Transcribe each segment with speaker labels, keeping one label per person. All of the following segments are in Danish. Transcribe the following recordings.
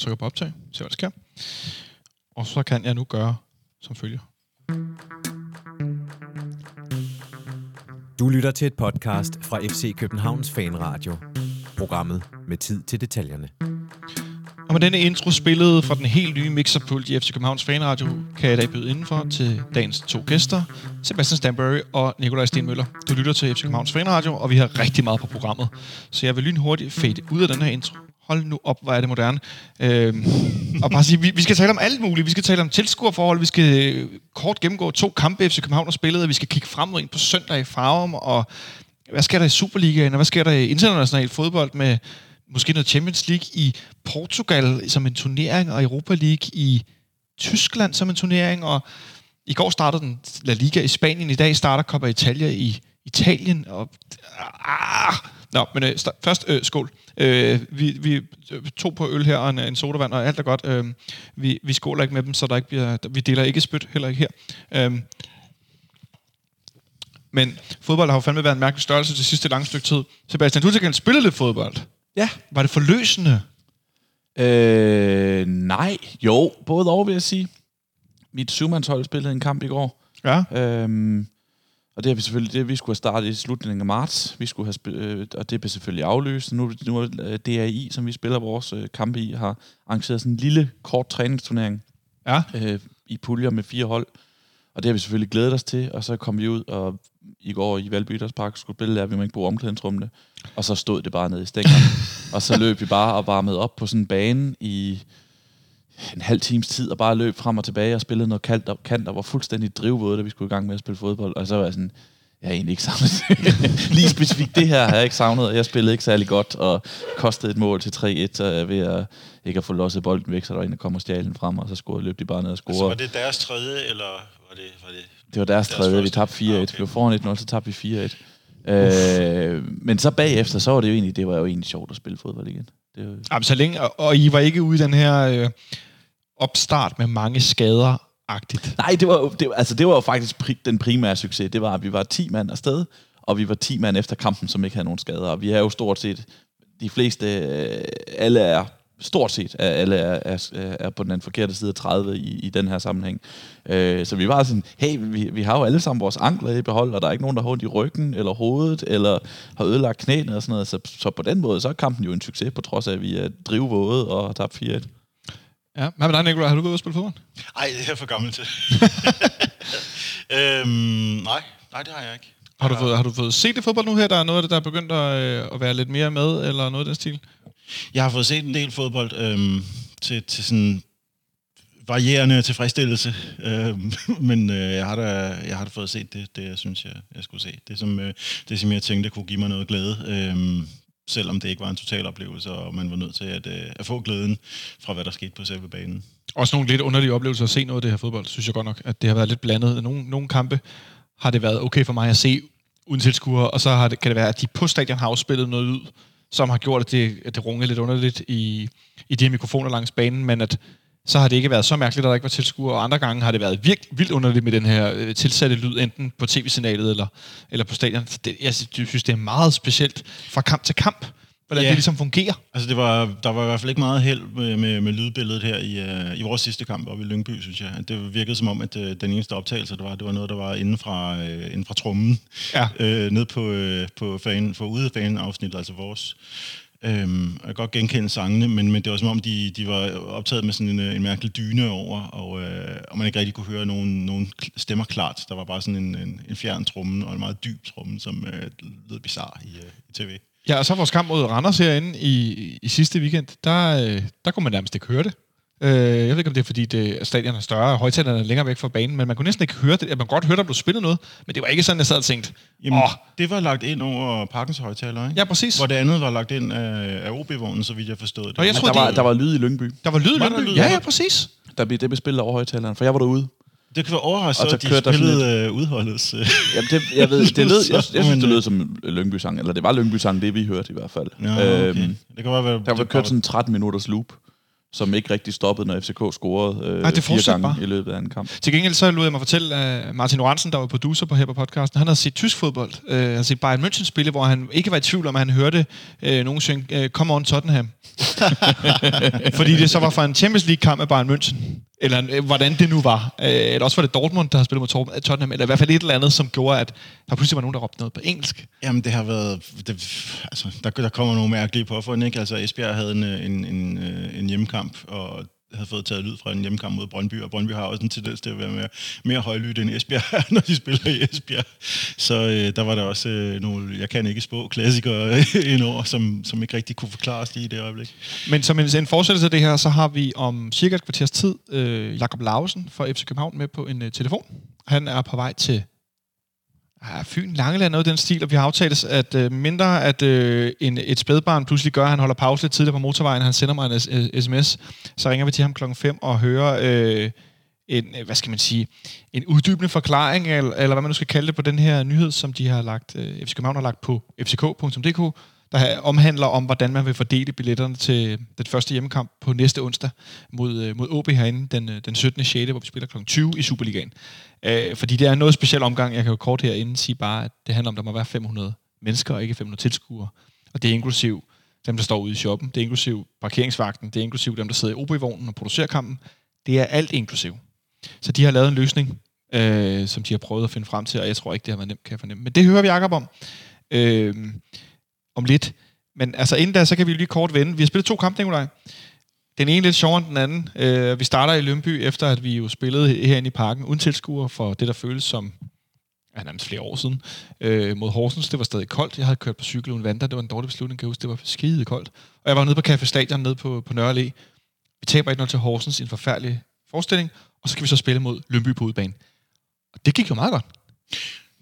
Speaker 1: Trykker på optag, se hvad der sker. Og så kan jeg nu gøre som følger.
Speaker 2: Du lytter til et podcast fra FC Københavns Fanradio. Programmet med tid til detaljerne.
Speaker 1: Og med denne intro spillet fra den helt nye mixerpult i FC Københavns Fanradio, kan jeg i dag byde indenfor til dagens to gæster, Sebastian Stanbury og Nikolaj Stenmøller. Du lytter til FC Københavns Fanradio, og vi har rigtig meget på programmet. Så jeg vil lynhurtigt fade ud af den her intro. Hold nu op, hvor er det moderne. Øh, og bare sige, vi, vi skal tale om alt muligt. Vi skal tale om tilskuerforhold, vi skal øh, kort gennemgå to kampe FC København har spillet, og vi skal kigge frem ind på søndag i Farum, og hvad sker der i Superligaen, og hvad sker der i international fodbold med måske noget Champions League i Portugal som en turnering, og Europa League i Tyskland som en turnering, og i går startede den La Liga i Spanien, i dag starter Copa Italia i Italien, og... Ah, Nå, men øh, st- først øh, skål. Øh, vi, vi to på øl her og en, en sodavand, og alt er godt. Øh, vi, vi skåler ikke med dem, så der ikke bliver, vi deler ikke spyt, heller ikke her. Øh, men fodbold har jo fandme været en mærkelig størrelse det sidste lange stykke tid. Sebastian, du til gengæld spillet lidt fodbold.
Speaker 3: Ja.
Speaker 1: Var det forløsende?
Speaker 3: Øh, nej, jo, både over vil jeg sige. Mit syvmandshold spillede en kamp i går.
Speaker 1: Ja.
Speaker 3: Øhm, og det vi selvfølgelig, det vi skulle have startet i slutningen af marts. Vi skulle have øh, og det blev selvfølgelig aflyst. Nu, nu er øh, DAI, som vi spiller vores øh, kampe i, har arrangeret sådan en lille, kort træningsturnering
Speaker 1: Ja.
Speaker 3: øh, i puljer med fire hold. Og det har vi selvfølgelig glædet os til, og så kom vi ud, og i går i Valby Idrætspark skulle spille der, vi må ikke bruge omklædningsrummene. Og så stod det bare nede i stængerne. og så løb vi bare og varmede op på sådan en bane i en halv times tid, og bare løb frem og tilbage og spillede noget kant, og, kant, og var fuldstændig drivvåde, da vi skulle i gang med at spille fodbold. Og så var jeg sådan, jeg har egentlig ikke savnet Lige specifikt det her har jeg ikke savnet, og jeg spillede ikke særlig godt, og kostede et mål til 3-1, så jeg er ved at ikke at få losset bolden væk, så der var en, der kom og stjal den frem, og så scorede, løb de bare ned og scorede.
Speaker 4: Altså, var det deres tredje, eller var det... Var det
Speaker 3: Det var deres,
Speaker 4: Deres
Speaker 3: tredje, vi
Speaker 4: første.
Speaker 3: tabte 4-1.
Speaker 4: Ah,
Speaker 3: Okay.
Speaker 4: okay.
Speaker 3: Vi var foran 1-0, så tabte vi 4-1. Øh, men så bagefter, så var det jo egentlig, det var jo egentlig sjovt at spille fodbold igen. Det var,
Speaker 1: Jamen, så længe, og, og I var ikke ude i den her øh, opstart med mange skader agtigt.
Speaker 3: nej, det var, det, var- altså, det var jo faktisk pri, den primære succes. Det var, at vi var 10 mand afsted, og vi var 10 mand efter kampen, som ikke havde nogen skader. Og vi er jo stort set, de fleste, øh, alle er stort set alle er, er, er på den forkerte side af 30 i, i den her sammenhæng. Øh, så vi var sådan, hey, vi, vi har jo alle sammen vores ankler i behold, og der er ikke nogen, der har ondt i ryggen, eller hovedet, eller har ødelagt knæene og sådan noget. Så, så på den måde, så er kampen jo en succes, på trods af, at vi er drivvåde og har tabt 4-1.
Speaker 1: Ja. Med dig, Nicolaj? Har du gået ud og spille fodbold?
Speaker 4: Ej, det er jeg for gammel til. øhm, nej, nej, det har jeg ikke.
Speaker 1: Har du, fået, har du fået set det fodbold nu her? Der er noget af det, der er begyndt at, øh, at være lidt mere med, eller noget af den stil?
Speaker 4: Jeg har fået set en del fodbold øhm, til, til sådan varierende tilfredsstillelse, øhm, men øh, jeg, har da, jeg har da fået set det, det jeg synes, jeg, jeg skulle se. Det som, øh, det, som jeg tænkte, kunne give mig noget glæde, øhm, selvom det ikke var en total oplevelse, og man var nødt til at, øh, at få glæden fra, hvad der skete på selve banen.
Speaker 1: Også nogle lidt underlige oplevelser at se noget af det her fodbold, synes jeg godt nok, at det har været lidt blandet. Nogle, nogle kampe har det været okay for mig at se uden tilskuere, og så har det, kan det være, at de på stadion har afspillet noget ud, som har gjort, at det, at det runger lidt underligt i, i de her mikrofoner langs banen, men at så har det ikke været så mærkeligt, at der ikke var tilskuere, og andre gange har det været virkelig vildt underligt med den her øh, tilsatte lyd, enten på tv-signalet eller, eller på stadion. Så Det, jeg synes, det er meget specielt fra kamp til kamp, hvordan
Speaker 4: Ja.
Speaker 1: det ligesom fungerer.
Speaker 4: Altså, det var, der var i hvert fald ikke meget held med, med, med lydbilledet her i, uh, i vores sidste kamp oppe i Lyngby, synes jeg. Det virkede som om, at uh, den eneste optagelse, der var, det var noget, der var inden fra, uh, inden fra trummen.
Speaker 1: Ja.
Speaker 4: Uh, ned på, uh, på fan, for ude afsnit, altså vores. Øhm, jeg kan godt genkende sangene, men, men det var som om, de, de var optaget med sådan en, øh, en mærkelig dyne over, og, øh, og man ikke rigtig kunne høre nogen, nogen stemmer klart. Der var bare sådan en, en, en fjern tromme, og en meget dyb tromme, som øh, lød bizarre i, øh, i tv.
Speaker 1: Ja, og så vores kamp mod Randers herinde i, i sidste weekend, der, øh, der kunne man nærmest ikke høre det. Øh, jeg ved ikke, om det er, fordi det, stadion er større, og højtalerne er længere væk fra banen, men man kunne næsten ikke høre det. Man kunne godt høre, der blev spillet noget, men det var ikke sådan, jeg sad og tænkte,
Speaker 4: Jamen,
Speaker 1: åh,
Speaker 4: det var lagt ind over parkens højtaler, ikke?
Speaker 1: ja, præcis.
Speaker 4: Hvor det andet var lagt ind af, af OB-vognen, så vidt jeg forstod det.
Speaker 1: Og jeg
Speaker 3: Men
Speaker 1: troede,
Speaker 3: der var,
Speaker 1: de-
Speaker 3: der var lyd i Lyngby.
Speaker 1: Der var lyd i Lyngby.
Speaker 4: lyd?
Speaker 1: Ja, ja, præcis.
Speaker 3: Der blev, det blev spillet over højtaleren, for jeg var derude.
Speaker 4: det kan være overraskende, at de
Speaker 3: kørte der sådan
Speaker 4: spillede uh, udholdets... Uh,
Speaker 3: Jamen, det, jeg ved, det lød, jeg, jeg synes,
Speaker 4: Men,
Speaker 3: det
Speaker 4: øh,
Speaker 3: lød som Lyngby-sang, eller det var Lyngby-sang, det vi hørte i hvert fald.
Speaker 4: ja, okay.
Speaker 3: Øhm,
Speaker 4: det kan godt være...
Speaker 3: der var kørt sådan en 13 minutters loop, som ikke rigtig stoppede, når FCK scorede øh,
Speaker 1: Nej, det
Speaker 3: fire gange
Speaker 1: bare.
Speaker 3: i løbet af en kamp.
Speaker 1: Til gengæld så lod jeg mig fortælle, at Martin Oransen, der var producer på her på podcasten, han havde set tysk fodbold. Øh, han havde set Bayern München spille, hvor han ikke var i tvivl om, at han hørte øh, nogen synge øh, Come on Tottenham. Fordi det så var fra en Champions League-kamp af Bayern München. Eller øh, hvordan det nu var. Øh, eller også var det Dortmund, der har spillet mod øh, Tottenham. Eller i hvert fald et eller andet, som gjorde, at der pludselig var nogen, der råbte noget på engelsk.
Speaker 4: Jamen, det har været... Det, altså, der, der kommer nogle mærkelige påfund, ikke? Altså, Esbjerg havde en, øh, en, en, øh, en hjemmekamp, og havde fået taget lyd fra en hjemmekamp mod Brøndby, og Brøndby har også en tendens til at være mere, mere højlydt end Esbjerg, når de spiller i Esbjerg. Så øh, der var der også øh, nogle, jeg kan ikke spå, klassikere indover, som, som ikke rigtig kunne forklares lige i det øjeblik.
Speaker 1: Men som en, en fortsættelse af det her, så har vi om cirka et kvarters tid øh, Jakob Lausen fra FC København med på en øh, telefon. Han er på vej til ja, Fyn, Langeland, noget den stil, og vi har aftalt, at øh, mindre at øh, en, et spædbarn pludselig gør, at han holder pause lidt tidligere på motorvejen, han sender mig en s- øh, sms, så ringer vi til ham klokken 5 og hører øh, en, øh, hvad skal man sige, en uddybende forklaring, eller, eller hvad man nu skal kalde det, på den her nyhed, som de har lagt, øh, FC København har lagt på fck.dk, der omhandler om, hvordan man vil fordele billetterne til den første hjemmekamp på næste onsdag mod, øh, mod OB herinde den, øh, den 17. 6., hvor vi spiller kl. 20 i Superligaen. Øh, fordi det er en noget speciel omgang. Jeg kan jo kort herinde sige bare, at det handler om, at der må være 500 mennesker og ikke 500 tilskuere. Og det er inklusiv dem, der står ude i shoppen. Det er inklusiv parkeringsvagten. Det er inklusiv dem, der sidder i OB-vognen og producerer kampen. Det er alt inklusiv. Så de har lavet en løsning, øh, som de har prøvet at finde frem til, og jeg tror ikke, det har været nemt, kan jeg fornemme. Men det hører vi Jacob om. Øh, om lidt. Men altså inden da, så kan vi lige kort vende. Vi har spillet to kampe, Nikolaj. Den ene lidt sjovere end den anden. Øh, vi starter i Lønby, efter at vi jo spillede herinde i parken uden tilskuere for det, der føles som ja, nærmest flere år siden, øh, mod Horsens. Det var stadig koldt. Jeg havde kørt på cykel uden vand, Det var en dårlig beslutning, kan jeg huske. Det var skide koldt. Og jeg var nede på Café Stadion nede på, på Nørre Allé. Vi taber 1-0 til Horsens i en forfærdelig forestilling, og så skal vi så spille mod Lønby på udebane. Og det gik jo meget godt.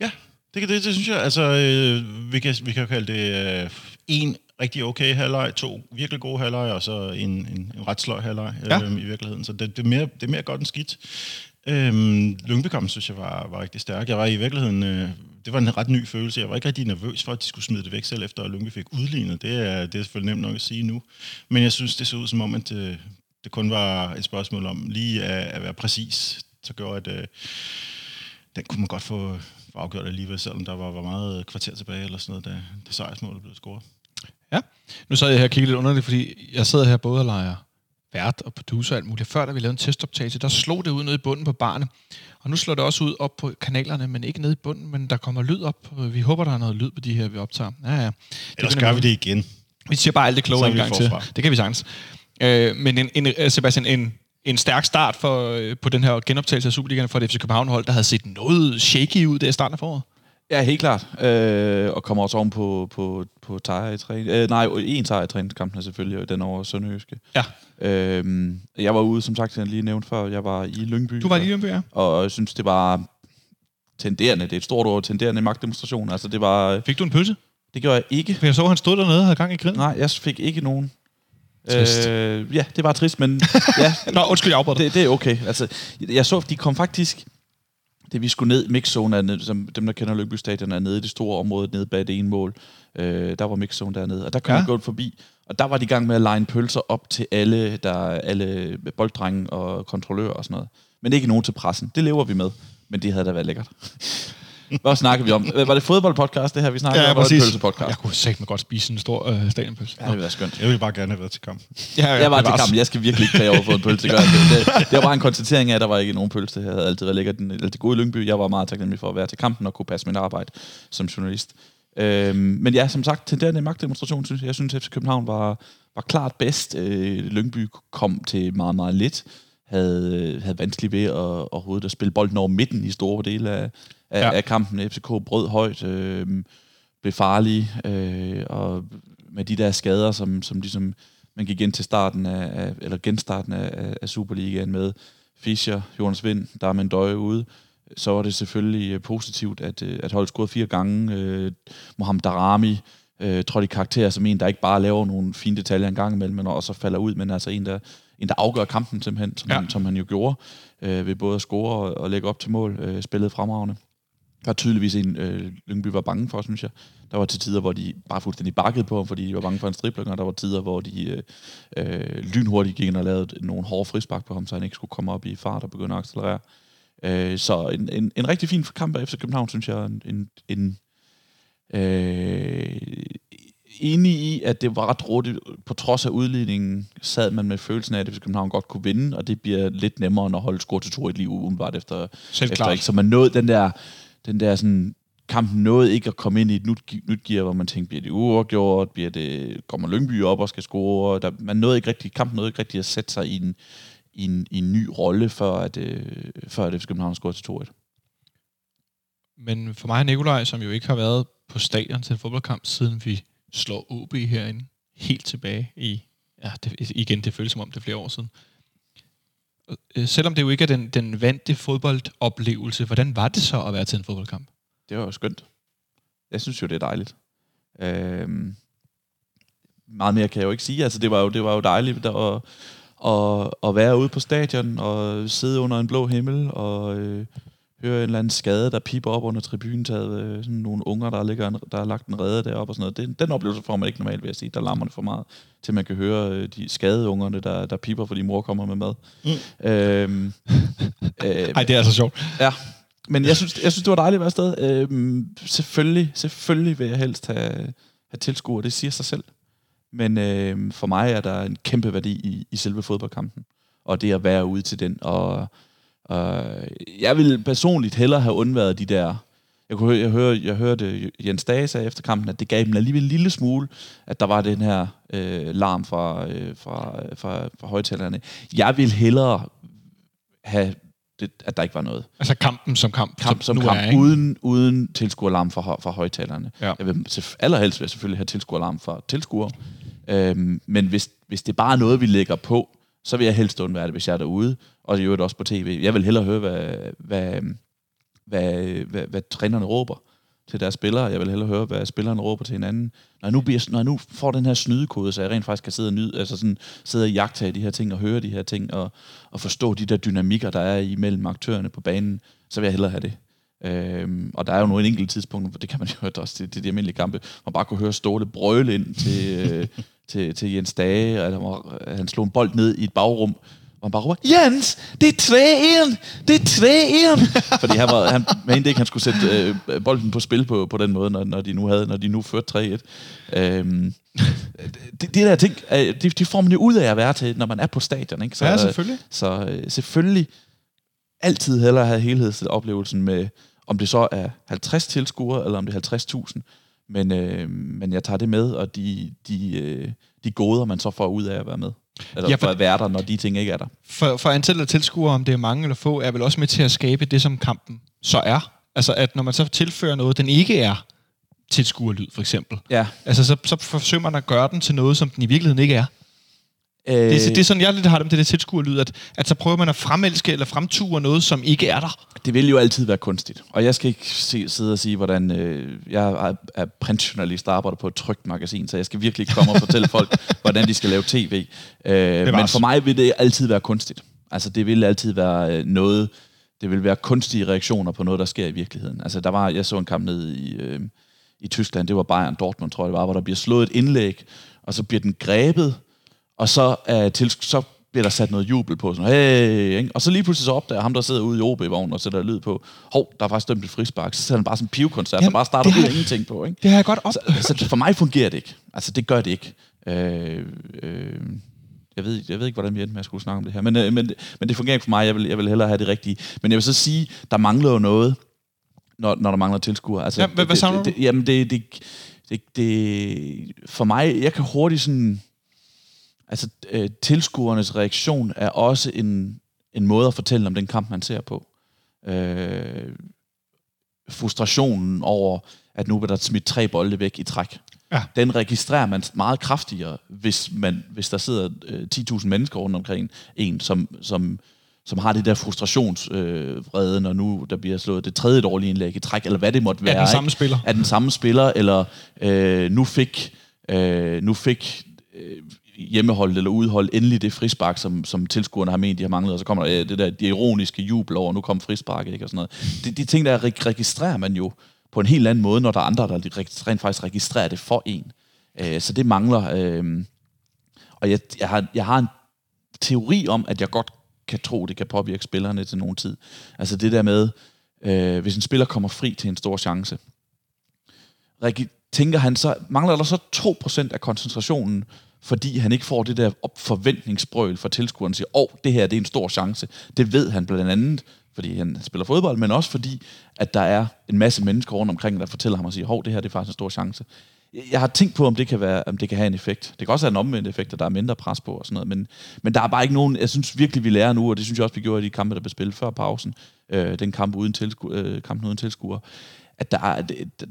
Speaker 4: Ja, det, det, det synes jeg. Altså, øh, vi, kan, vi kan kalde det øh, en rigtig okay halvleg, to virkelig gode halvleg, og så en, en, en ret sløj halvleg øh,
Speaker 1: Ja.
Speaker 4: i virkeligheden. Så det, det, er mere, det er mere godt end skidt. Øhm, Lyngby-kampen synes jeg var, var rigtig stærk. Jeg var i virkeligheden... Øh, det var en ret ny følelse. Jeg var ikke rigtig nervøs for, at de skulle smide det væk selv, efter at Lyngby fik udlignet. Det er, det er selvfølgelig nemt nok at sige nu. Men jeg synes, det så ud som om, at det, det kun var et spørgsmål om lige at, at være præcis, så gjorde, at øh, den kunne man godt få afgjort alligevel, selvom der var, var meget kvarter tilbage eller sådan noget, da, da sejrsmålet blev scoret.
Speaker 1: Ja. Nu sad jeg her og kiggede lidt underligt, fordi jeg sidder her både og leger vært og producer og alt muligt. Før, da vi lavede en testoptagelse, der slog det ud nede i bunden på barne. Og nu slår det også ud op på kanalerne, men ikke nede i bunden, men der kommer lyd op. Vi håber, der er noget lyd på de her, vi optager. Ja, ja. Det
Speaker 4: Ellers gør vi det igen.
Speaker 1: Vi siger bare alt det kloge en gang til. Det kan vi sagtens. Øh, men en, en, Sebastian, en, en stærk start for, øh, på den her genoptagelse af Superligaen for det FC København-hold, der havde set noget shaky ud der i starten af foråret.
Speaker 3: Ja, helt klart. Øh, og kommer også oven på, på, på sejr i træning. Øh, nej, en sejr i træningskampen selvfølgelig, og den over Sønderjyske.
Speaker 1: Ja.
Speaker 3: Øh, jeg var ude, som sagt, jeg lige nævnte før, jeg var i Lyngby.
Speaker 1: Du var i Lyngby, ja.
Speaker 3: Og jeg synes, det var tenderende. Det er et stort ord, tenderende magtdemonstration. Altså, det var...
Speaker 1: Fik du en pølse?
Speaker 3: Det gjorde jeg ikke.
Speaker 1: For jeg så, han stod dernede og havde gang i grillen.
Speaker 3: Nej, jeg fik ikke nogen.
Speaker 1: Trist.
Speaker 3: Øh, ja, det var trist, men ja,
Speaker 1: Nå, undskyld, jeg afbrød
Speaker 3: det, det er okay. Altså, jeg så, de kom faktisk... Det vi skulle ned, mixzone er som dem, der kender Lyngby Stadion, er nede i det store område, nede bag det ene mål. Øh, der var mixzone dernede, og der kunne
Speaker 1: ja.
Speaker 3: man gå forbi. Og der var de i gang med at line pølser op til alle, der, alle bolddrenge og kontrollører og sådan noget. Men ikke nogen til pressen. Det lever vi med. Men det havde da været lækkert. Hvad snakker vi om? Var det fodboldpodcast, det her, vi snakker om? eller var det pølsepodcast?
Speaker 1: Jeg kunne mig godt spise en stor øh, stadionpølse.
Speaker 3: Ja, det ville være skønt.
Speaker 4: Jeg ville bare gerne have været til kamp.
Speaker 1: Ja, ja,
Speaker 3: Jeg var til
Speaker 1: også-
Speaker 3: kampen. Jeg skal virkelig ikke klage over at få en pølse. Det, jeg det, det var bare en konstatering af, at der var ikke nogen pølse. Det havde altid været lækkert. Den, det gode i Lyngby. Jeg var meget taknemmelig for at være til kampen og kunne passe min arbejde som journalist. Øhm, men ja, som sagt, tenderende magtdemonstration, synes jeg. Jeg synes, at FC København var, var klart bedst. Øh, Lyngby kom til meget, meget lidt. Havde, havde vanskeligt ved at, overhovedet at spille bolden over midten i store dele af, af,
Speaker 1: Ja.
Speaker 3: af kampen. FCK brød højt, øh, blev farlige, øh, og med de der skader, som, som ligesom man gik ind til starten af, af eller genstarten af, af- Superligaen med Fischer, Jonas Vind, der er med en døje ude, så var det selvfølgelig øh, positivt, at, øh, at holdet scorede fire gange. Øh, Mohamed Darami øh, trådte i karakter som en, der ikke bare laver nogle fine detaljer en gang imellem, men også falder ud, men altså en, der, en, der afgør kampen simpelthen, som,
Speaker 1: Ja.
Speaker 3: han, som han jo gjorde, øh, ved både at score og, og lægge op til mål, øh, spillede fremragende. Der er tydeligvis en, øh, Lyngby var bange for, synes jeg. Der var til tider, hvor de bare fuldstændig bakkede på ham, fordi de var bange for en stribling, og der var tider, hvor de øh, øh, lynhurtigt gik ind og lavede nogle hårde frispark på ham, så han ikke skulle komme op i fart og begynde at accelerere. Øh, så en, en, en rigtig fin kamp af FC København, synes jeg. En, en, øh, enig i, at det var ret rådigt. På trods af udligningen sad man med følelsen af, at FC København godt kunne vinde, og det bliver lidt nemmere, når holdet score til to et liv umiddelbart efter,
Speaker 1: Selv
Speaker 3: efter
Speaker 1: klart.
Speaker 3: ikke. Så man nåede den der, den der sådan, kampen nåede ikke at komme ind i et nyt, nyt gear, hvor man tænkte, bliver det uafgjort, bliver det, kommer Lyngby op og skal score, der, man nåede ikke rigtig, kampen nåede ikke rigtig at sætte sig i en, i en, i en ny rolle, før at, øh, før at FC København scorede til 2-1.
Speaker 1: Men for mig og Nikolaj, som jo ikke har været på stadion til en fodboldkamp, siden vi slår OB herinde, helt tilbage i, ja, det, igen, det føles som om det er flere år siden. Øh, øh, selvom det jo ikke er den, den vante fodboldoplevelse, hvordan var det så at være til en fodboldkamp?
Speaker 3: Det var jo skønt. Jeg synes jo, det er dejligt. Øhm, meget mere kan jeg jo ikke sige. Altså, det var jo, det var jo dejligt at, at, at være ude på stadion og sidde under en blå himmel og øh, høre en eller anden skade, der piper op under tribunetaget. Øh, sådan nogle unger, der, ligger en, der har lagt en redde deroppe og sådan noget. Den, den oplevelse får man ikke normalt, vil jeg sige. Der larmer det for meget, til man kan høre øh, de skadede ungerne, der, der piper, fordi mor kommer med mad. Mm. Øhm, øh,
Speaker 1: Nej, det er altså sjovt.
Speaker 3: Ja, men jeg synes, jeg synes, det var dejligt at være afsted. Øhm, selvfølgelig, selvfølgelig vil jeg helst have, have tilskuere, det siger sig selv. Men øhm, for mig er der en kæmpe værdi i, i selve fodboldkampen. Og det at være ude til den. Og, og jeg vil personligt hellere have undværet de der... Jeg, kunne høre, jeg, høre, jeg hørte Jens Dage sagde efter kampen, at det gav dem alligevel en lille smule, at der var den her øh, larm fra, øh, fra, fra, fra højtalerne. Jeg vil hellere have, det, at der ikke var noget
Speaker 1: Altså kampen som kamp.
Speaker 3: kamp som
Speaker 1: nu
Speaker 3: kamp,
Speaker 1: er, ikke?
Speaker 3: uden, uden tilskueralarm fra, fra højtalerne.
Speaker 1: Ja.
Speaker 3: Jeg vil allerhelst vil jeg selvfølgelig have tilskueralarm fra tilskuere. Øhm, men hvis, hvis det bare er noget, vi lægger på, så vil jeg helst undvære det, hvis jeg er derude. Og i øvrigt også på tv. Jeg vil hellere høre, hvad, hvad, hvad, hvad, hvad trænerne råber til deres spillere. Jeg vil hellere høre, hvad spillerne råber til hinanden. Når jeg nu, bliver, når jeg nu får den her snydekode, så jeg rent faktisk kan sidde og, nyde, altså sådan, sidde og jagte de her ting og høre de her ting og, og forstå de der dynamikker, der er imellem aktørerne på banen, så vil jeg hellere have det. Øhm, og der er jo nogle enkelte tidspunkter, hvor det kan man jo også til, til de almindelige kampe, hvor man bare kunne høre Ståle brøle ind til, øh, til, til Jens Dage, og hvor han slog en bold ned i et bagrum, hvor han bare råber, Jens, det er 3-1! Det er 3-1! Fordi han, var, han mente ikke, han skulle sætte øh, bolden på spil på, på den måde, når, når, de nu havde, når de nu førte 3-1. Øhm, det, det der ting, øh, de, de får man jo ud af at være til, når man er på stadion. Ikke? Så,
Speaker 1: Ja, selvfølgelig.
Speaker 3: Så øh, selvfølgelig altid hellere have helhedsoplevelsen med, om det så er 50 tilskuere, eller om det er 50.000. Men, øh, men jeg tager det med, og de, de, øh, de goder, man så får ud af at være med. Eller
Speaker 1: Ja, for-
Speaker 3: for at være der, når de ting ikke er der.
Speaker 1: For, for antallet af tilskuere, om det er mange eller få, er vel også med til at skabe det, som kampen så er. Altså, at når man så tilfører noget, den ikke er tilskuerlyd, for eksempel.
Speaker 3: Ja.
Speaker 1: Altså, så, så forsøger man at gøre den til noget, som den i virkeligheden ikke er.
Speaker 3: Øh,
Speaker 1: Det, er- det er sådan, jeg lidt har det med det tilskuerlyd, at, at så prøver man at fremelske eller fremture noget, som ikke er der.
Speaker 3: det vil jo altid være kunstigt. Og jeg skal ikke se, sidde og sige, hvordan... Øh, jeg er, printjournalist og arbejder på et trygt magasin, så jeg skal virkelig komme og fortælle folk, hvordan de skal lave tv. Øh, men for mig vil det altid være kunstigt. Altså, det vil altid være øh, noget... Det vil være kunstige reaktioner på noget, der sker i virkeligheden. Altså, der var... Jeg så en kamp nede i... Øh, i Tyskland, det var Bayern Dortmund, tror jeg det var, hvor der bliver slået et indlæg, og så bliver den grebet, og så, uh, til, så bliver der sat noget jubel på, sådan, hey, ikke? og så lige pludselig så opdager ham, der sidder ude i OB-vognen og sætter lyd på, hov, der er faktisk dømt et frispark, så sætter han bare sådan en pivkoncert, der
Speaker 1: Jamen,
Speaker 3: bare starter ud ingenting på. Ikke?
Speaker 1: Det har jeg godt op.
Speaker 3: Så, så for mig fungerer det ikke. Altså, det gør det ikke. Øh, øh, jeg ved, jeg ved ikke, hvordan vi endte med at skulle snakke om det her, men, øh, men, men det fungerer ikke for mig. Jeg vil, jeg vil hellere have det rigtige. Men jeg vil så sige, der mangler jo noget, når, når der mangler tilskuere. Altså,
Speaker 1: Ja, hvad- hvad savner du?
Speaker 3: det, Jamen, det, det, det, det, for mig, jeg kan hurtigt sådan... Altså, øh, tilskuernes reaktion er også en, en måde at fortælle om den kamp, man ser på. Øh, frustrationen over, at nu vil der smidt tre bolde væk i træk.
Speaker 1: Ja.
Speaker 3: Den registrerer man meget kraftigere, hvis, man, hvis der sidder øh, 10.000 mennesker rundt omkring en, som, som, som har det der frustrationsvrede, øh, når nu der bliver slået det tredje dårlige indlæg i træk, eller hvad det måtte være.
Speaker 1: den samme
Speaker 3: ikke?
Speaker 1: spiller.
Speaker 3: Er den samme spiller, eller øh, nu fik, øh, nu fik øh, hjemmeholdet eller udhold endelig det frispark, som, som tilskuerne har ment, de har manglet, og så kommer der øh, det der de ironiske jubel over, nu kom frispark, ikke, og sådan noget. De, de ting, der registrerer man jo på en helt anden måde, når der er andre, der rent faktisk registrerer det for en. Øh, så det mangler. Øh, og jeg, jeg, har, jeg har en teori om, at jeg godt kan tro, det kan påvirke spillerne til nogen tid. Altså det der med, øh, hvis en spiller kommer fri til en stor chance, tænker han så, mangler der så 2% af koncentrationen, fordi han ikke får det der op- forventningsbrøl fra tilskueren, siger, åh, oh, det her det er en stor chance. Det ved han blandt andet, fordi han spiller fodbold, men også fordi, at der er en masse mennesker rundt omkring, der fortæller ham og siger, hov, det her det er faktisk en stor chance. Jeg har tænkt på, om det kan, være, om det kan have en effekt. Det kan også have en omvendt effekt, at der er mindre pres på og sådan noget, men, men der er bare ikke nogen, jeg synes virkelig, vi lærer nu, og det synes jeg også, vi gjorde i de kampe, der blev spillet før pausen, øh, den kamp uden, tilsku, øh, kampen uden tilskuere, at der er,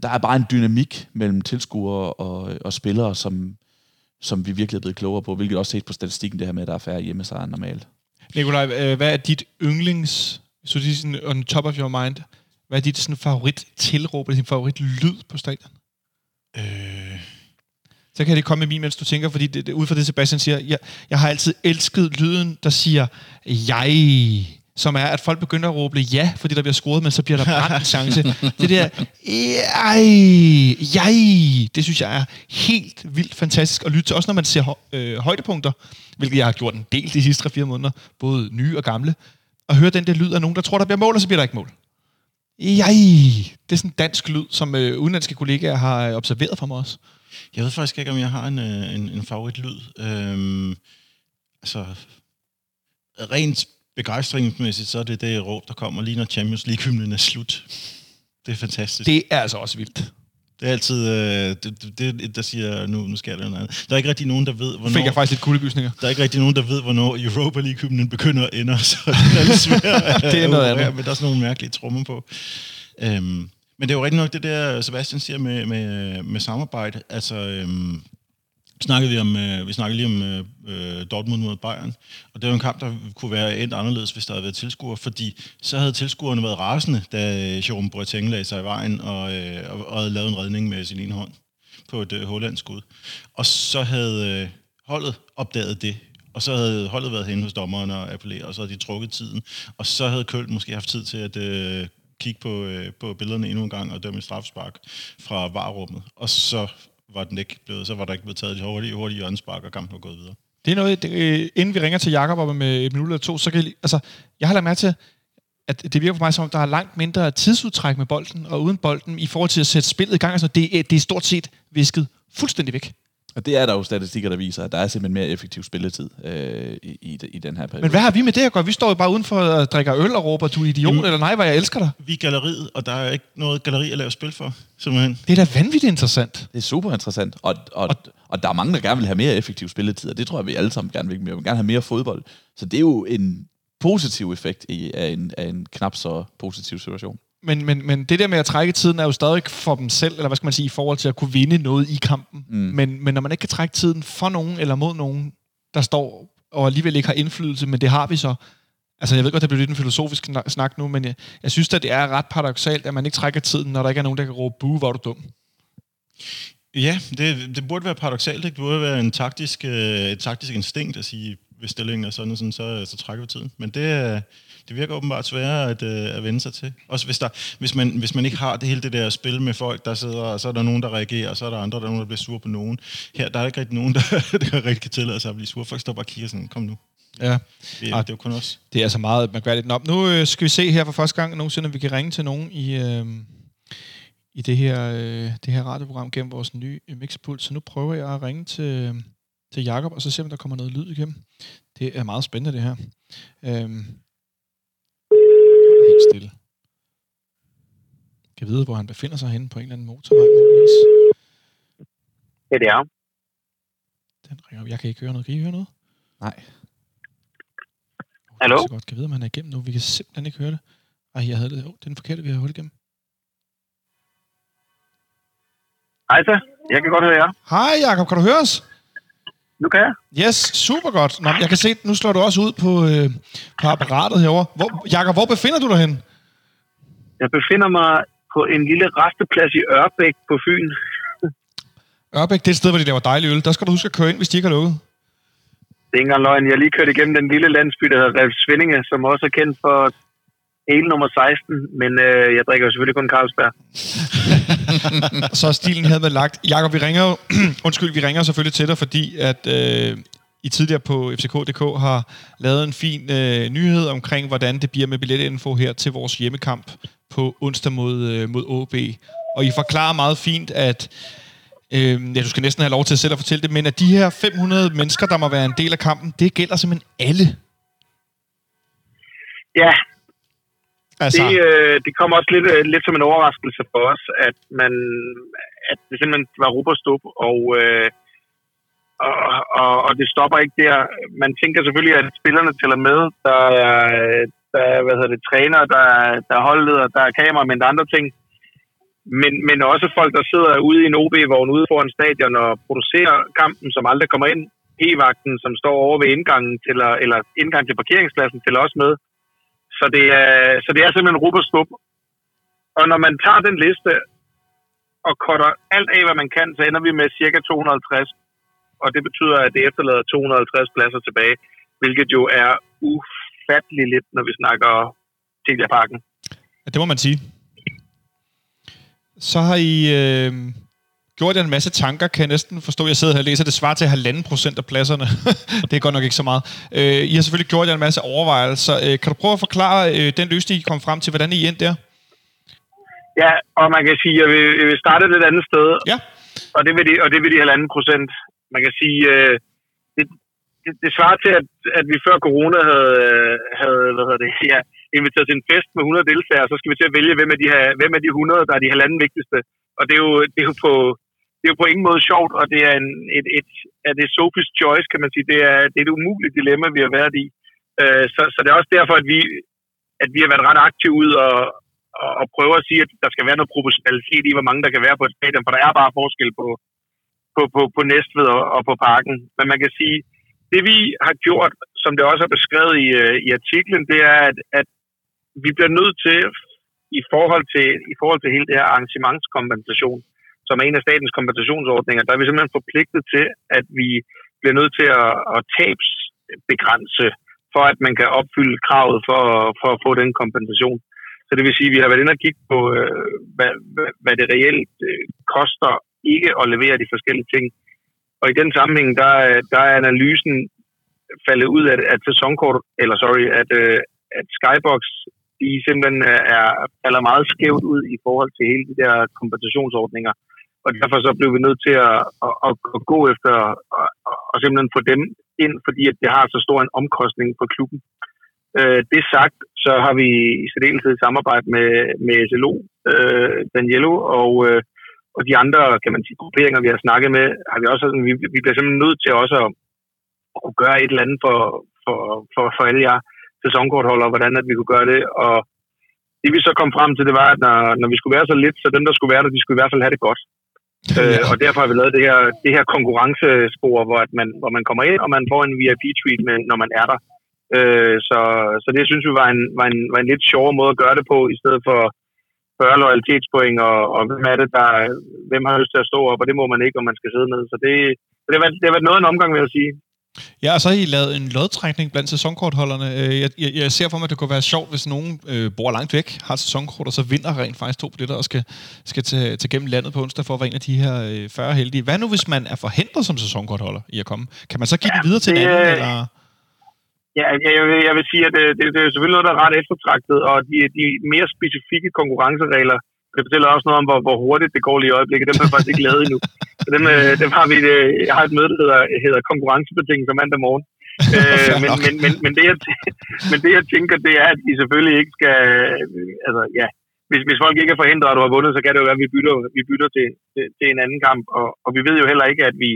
Speaker 3: der er bare en dynamik mellem tilskuere og, og spillere, som, som vi virkelig er blevet klogere på, hvilket også ses på statistikken, det her med, at der er færre hjemmesejre end normalt.
Speaker 1: Nikolaj, øh, hvad er dit yndlings, så det er sådan on top of your mind, hvad er dit sådan favorit tilråb, eller din favorit lyd på stadion?
Speaker 4: Øh,
Speaker 1: Så kan det komme med min, mens du tænker, fordi det, det, ud fra det, Sebastian siger, jeg, jeg har altid elsket lyden, der siger, jeg, som er, at folk begynder at råbe ja, fordi der bliver scoret, men så bliver der brændt en chance. Det der, ej, jeg, det synes jeg er helt vildt fantastisk at lytte til, også når man ser øh, højdepunkter, hvilket jeg har gjort en del de sidste 3-4 måneder, både nye og gamle, og høre den der lyd af nogen, der tror, der bliver mål, og så bliver der ikke mål. Jeg, det er sådan en dansk lyd, som øh, udenlandske kollegaer har øh, observeret for mig også.
Speaker 4: jeg ved faktisk ikke, om jeg har en, øh, en, en favoritlyd. Øhm, altså, rent begejstringsmæssigt, så er det det råb, der kommer lige når Champions League-hymnen er slut. Det er fantastisk.
Speaker 1: Det er altså også vildt.
Speaker 4: Det er altid, øh, det, det, der siger, nu, nu sker der noget andet. Der er ikke rigtig nogen, der ved, hvornår...
Speaker 1: Fik jeg faktisk lidt kuldegysninger.
Speaker 4: Der er ikke rigtig nogen, der ved, hvornår Europa League-hymnen begynder og ender, så det er lidt svært
Speaker 1: Det er noget andet.
Speaker 4: med. Der er sådan nogle mærkelige trommer på. Øhm, men det er jo rigtig nok det der, Sebastian siger med, med, med samarbejde. Altså, øhm, snakkede vi om, øh, vi snakkede lige om øh, øh Dortmund mod Bayern, og det var en kamp, der kunne være endt anderledes, hvis der havde været tilskuere, fordi så havde tilskuerne været rasende, da øh, Jerome Boateng lagde sig i vejen og, øh, og, og havde lavet en redning med sin ene hånd på et øh, hollandskud. Og så havde øh, holdet opdaget det, og så havde holdet været hen hos dommeren og appelleret, og så havde de trukket tiden, og så havde Køln måske haft tid til at øh, kigge på, øh, på billederne endnu en gang og dømme et strafspark fra varrummet, og så var den ikke blevet, så var der ikke blevet taget de hurtige, hurtige hjørnespark, og kampen var gået videre.
Speaker 1: Det er noget, det, øh, inden vi ringer til Jakob om med et minut eller to, så kan jeg, altså, jeg har lagt mærke til, at det virker for mig som om, der er langt mindre tidsudtræk med bolden og uden bolden i forhold til at sætte spillet i gang. Altså, det, er- det er stort set visket fuldstændig væk.
Speaker 3: Og det er der jo statistikker, der viser, at der er simpelthen mere effektiv spilletid øh, i, i, i den her periode.
Speaker 1: Men hvad har vi med det at gøre? Vi står jo bare udenfor og drikker øl og råber, du er idiot,
Speaker 4: Jamen-
Speaker 1: eller nej, hvor jeg elsker dig.
Speaker 4: Vi er galleriet, og der er ikke noget galleri at lave spil for, simpelthen.
Speaker 1: Det er da vanvittigt interessant.
Speaker 3: Det er super interessant, og, og, og der er mange, der gerne vil have mere effektiv spilletid, og det tror jeg, vi alle sammen gerne vil. Vi vil gerne have mere fodbold. Så det er jo en positiv effekt i, af, en, af en knap så positiv situation.
Speaker 1: Men, men, men det der med at trække tiden er jo stadig for dem selv, eller hvad skal man sige, i forhold til at kunne vinde noget i kampen. Mm. Men, men når man ikke kan trække tiden for nogen eller mod nogen, der står og alligevel ikke har indflydelse, men det har vi så. Altså, jeg ved godt, det bliver lidt en filosofisk snak- nu, men jeg, jeg synes at det er ret paradoxalt, at man ikke trækker tiden, når der ikke er nogen, der kan råbe, buh, hvor er du dum.
Speaker 4: Ja, det, det burde være paradoxalt. Ikke? Det burde være en taktisk, øh, et taktisk instinkt at sige, hvis stillingen er sådan og sådan, så, så trækker vi tiden. Men det, det virker åbenbart sværere at, øh, at vende sig til. Også hvis, der, hvis, man, hvis man ikke har det hele det der spil med folk, der sidder, og så er der nogen, der reagerer, og så er der andre, der er nogen, der bliver sur på nogen. Her der er ikke rigtig nogen, der, der rigtig kan tillade sig at blive sur. Folk står bare og kigger sådan, kom nu.
Speaker 1: Ja.
Speaker 4: Det, det er jo kun os.
Speaker 1: Det er altså meget mærkværdigt. Nå, nu øh, skal vi se her for første gang nogensinde, om vi kan ringe til nogen i, øh, i det, her, øh, det her radioprogram gennem vores nye øh, mixpult. Så nu prøver jeg at ringe til, til Jakob og så se, om der kommer noget lyd igennem. Det er meget spændende, det her. Øhm, helt stille. Jeg kan vide, hvor han befinder sig henne på en eller anden motorvej. muligvis.
Speaker 5: Ja, det er.
Speaker 1: Den ringer. op. Jeg kan ikke høre noget. Kan I høre noget?
Speaker 3: Nej.
Speaker 5: Hallo?
Speaker 1: Så godt. Kan vide, om han er igennem nu. Vi kan simpelthen ikke høre det. Ej, jeg havde det. Oh, det er den forkerte, vi har hul igennem.
Speaker 5: Hej så, jeg kan godt høre jer.
Speaker 1: Hej Jakob, kan du høre os?
Speaker 5: Nu kan jeg.
Speaker 1: Yes, super godt. Nå, jeg kan se, nu slår du også ud på, øh, på apparatet herovre. Hvor, Jakob, hvor befinder du dig hen?
Speaker 5: Jeg befinder mig på en lille resteplads i Ørbæk på Fyn.
Speaker 1: Ørbæk, det er et sted, hvor de laver dejlig øl. Der skal du huske at køre ind, hvis de ikke har lukket.
Speaker 5: Det er ikke engang løgn. Jeg lige kørt igennem den lille landsby, der hedder Rev Svindinge, som også er kendt for hele nummer 16, men øh, jeg drikker selvfølgelig kun Carlsberg.
Speaker 1: Så stilen havde lagt. Jakob, vi ringer jo, undskyld, vi ringer selvfølgelig til dig, fordi at øh, I tidligere på FCK.dk har lavet en fin øh, nyhed omkring, hvordan det bliver med billetinfo her til vores hjemmekamp på onsdag mod, øh, mod OB. Og I forklarer meget fint, at øh, ja, du skal næsten have lov til selv at fortælle det, men at de her 500 mennesker, der må være en del af kampen, det gælder simpelthen alle.
Speaker 5: Ja,
Speaker 1: Altså,
Speaker 5: det, øh, det kom også lidt, øh, lidt som en overraskelse for os, at man at det simpelthen var Ruberstup, og, øh, og, og, og det stopper ikke der. Man tænker selvfølgelig, at spillerne tæller med. Der er, der er hvad hedder det, træner, der er, der er holdleder, der er kamera, men der er andre ting. Men, men også folk, der sidder ude i en OB-vogn ude foran stadion og producerer kampen, som aldrig kommer ind. P-vagten, som står over ved indgangen til, eller indgang til parkeringspladsen, tæller også med. Så det er, så det er simpelthen Ruberstup. Og når man tager den liste og cutter alt af, hvad man kan, så ender vi med cirka 250. Og det betyder, at det efterlader 250 pladser tilbage, hvilket jo er ufattelig lidt, når vi snakker Telia Parken.
Speaker 1: Ja, det må man sige. Så har I øh, gjort jer en masse tanker, kan jeg næsten forstå. Jeg sidder her og læser, det svarer til halvanden procent af pladserne. det er godt nok ikke så meget. Øh, I har selvfølgelig gjort jer en masse overvejelser. Øh, kan du prøve at forklare øh, den løsning, I kom frem til, hvordan I endte der?
Speaker 5: Ja, og man kan sige, at jeg vil, jeg vil starte et andet sted.
Speaker 1: Ja.
Speaker 5: Og det vil de, og det vil de halvanden procent. Man kan sige, øh, det, det, det svarer til, at, at vi før corona havde, havde hvad hedder det, ja, inviteret til en fest med 100 deltagere, så skal vi til at vælge, hvem af de, her, hvem af de 100, der er de halvanden vigtigste. Og det er jo, det er jo på, det er jo på ingen måde sjovt, og det er, en, et, et, er det Sophie's choice, kan man sige. Det er, det er et umuligt dilemma, vi har været i. Øh, så, så det er også derfor, at vi, at vi har været ret aktive ud og, og, og prøve at sige, at der skal være noget proportionalitet i, hvor mange der kan være på et stadion, for der er bare forskel på, på, på, på Næstved og, og på parken. Men man kan sige, det vi har gjort, som det også er beskrevet i, øh, i artiklen, det er, at, at vi bliver nødt til, i forhold til, i forhold til hele det her arrangementskompensation, som er en af statens kompensationsordninger, der er vi simpelthen forpligtet til, at vi bliver nødt til at, at tabsbegrænse, for at man kan opfylde kravet for, for at få den kompensation. Så det vil sige, at vi har været inde og kigge på, øh, hvad, hvad det reelt øh, koster ikke at levere de forskellige ting. Og i den sammenhæng, der, der er analysen faldet ud af, at sæsonkort, eller sorry, at, øh, at Skybox, de simpelthen øh, er, falder meget skævt ud i forhold til hele de der kompensationsordninger. Og derfor så blev vi nødt til at, at, at, at gå efter og, og simpelthen få dem ind, fordi at det har så stor en omkostning for klubben. Øh, det sagt, så har vi i særdeleshed samarbejde med, med SLO, øh, Daniello og, øh, og de andre, kan man sige, grupperinger, vi har snakket med, har vi også vi, vi bliver simpelthen nødt til også at, at gøre et eller andet for, for, for, for alle jer sæsonkortholdere, hvordan at vi kunne gøre det. Og det vi så kom frem til, det var, at når, når vi skulle være så lidt, så dem, der skulle være der, de skulle i hvert fald have det godt. Ja. Øh, og derfor har vi lavet det her, det her konkurrencespor, hvor, at man, hvor man kommer ind, og man får en VIP-treatment, når man er der. Øh, så, så det synes vi var en, var, en, var en lidt sjovere måde at gøre det på, i stedet for 40 loyalitetspoint, og, og hvem er det, der, hvem har lyst til at stå op, og det må man ikke, om man skal sidde ned. Så det, det, har, været, det har været noget af en omgang, vil jeg sige.
Speaker 1: Ja, og så har I lavet en lodtrækning blandt sæsonkortholderne. Øh, jeg, jeg, jeg ser for mig, at det kunne være sjovt, hvis nogen øh, bor langt væk, har et sæsonkort, og så vinder rent faktisk to billetter og skal, skal til, til gennem landet på onsdag for at være en af de her øh, 40 heldige. Hvad nu, hvis man er forhindret som sæsonkortholder i at komme? Kan man så give ja, den videre til det, en anden? Eller?
Speaker 5: Ja, jeg vil, jeg vil sige, at det, det, det er selvfølgelig noget, der er ret eftertragtet, og de, de mere specifikke konkurrenceregler, det fortæller også noget om, hvor, hvor hurtigt det går lige i øjeblikket. Dem har jeg faktisk ikke lavet endnu. Så dem, øh, dem har vi, øh, jeg har et møde, der hedder, hedder konkurrencebetingelser mandag morgen. øh, men, men, men, men, det, jeg, men det, jeg tænker, det er, at vi selvfølgelig ikke skal... Altså, ja, hvis, hvis folk ikke er forhindret, at du har vundet, så kan det jo være, at vi bytter, vi bytter til, til, til en anden kamp. Og, og vi ved jo heller ikke, at vi...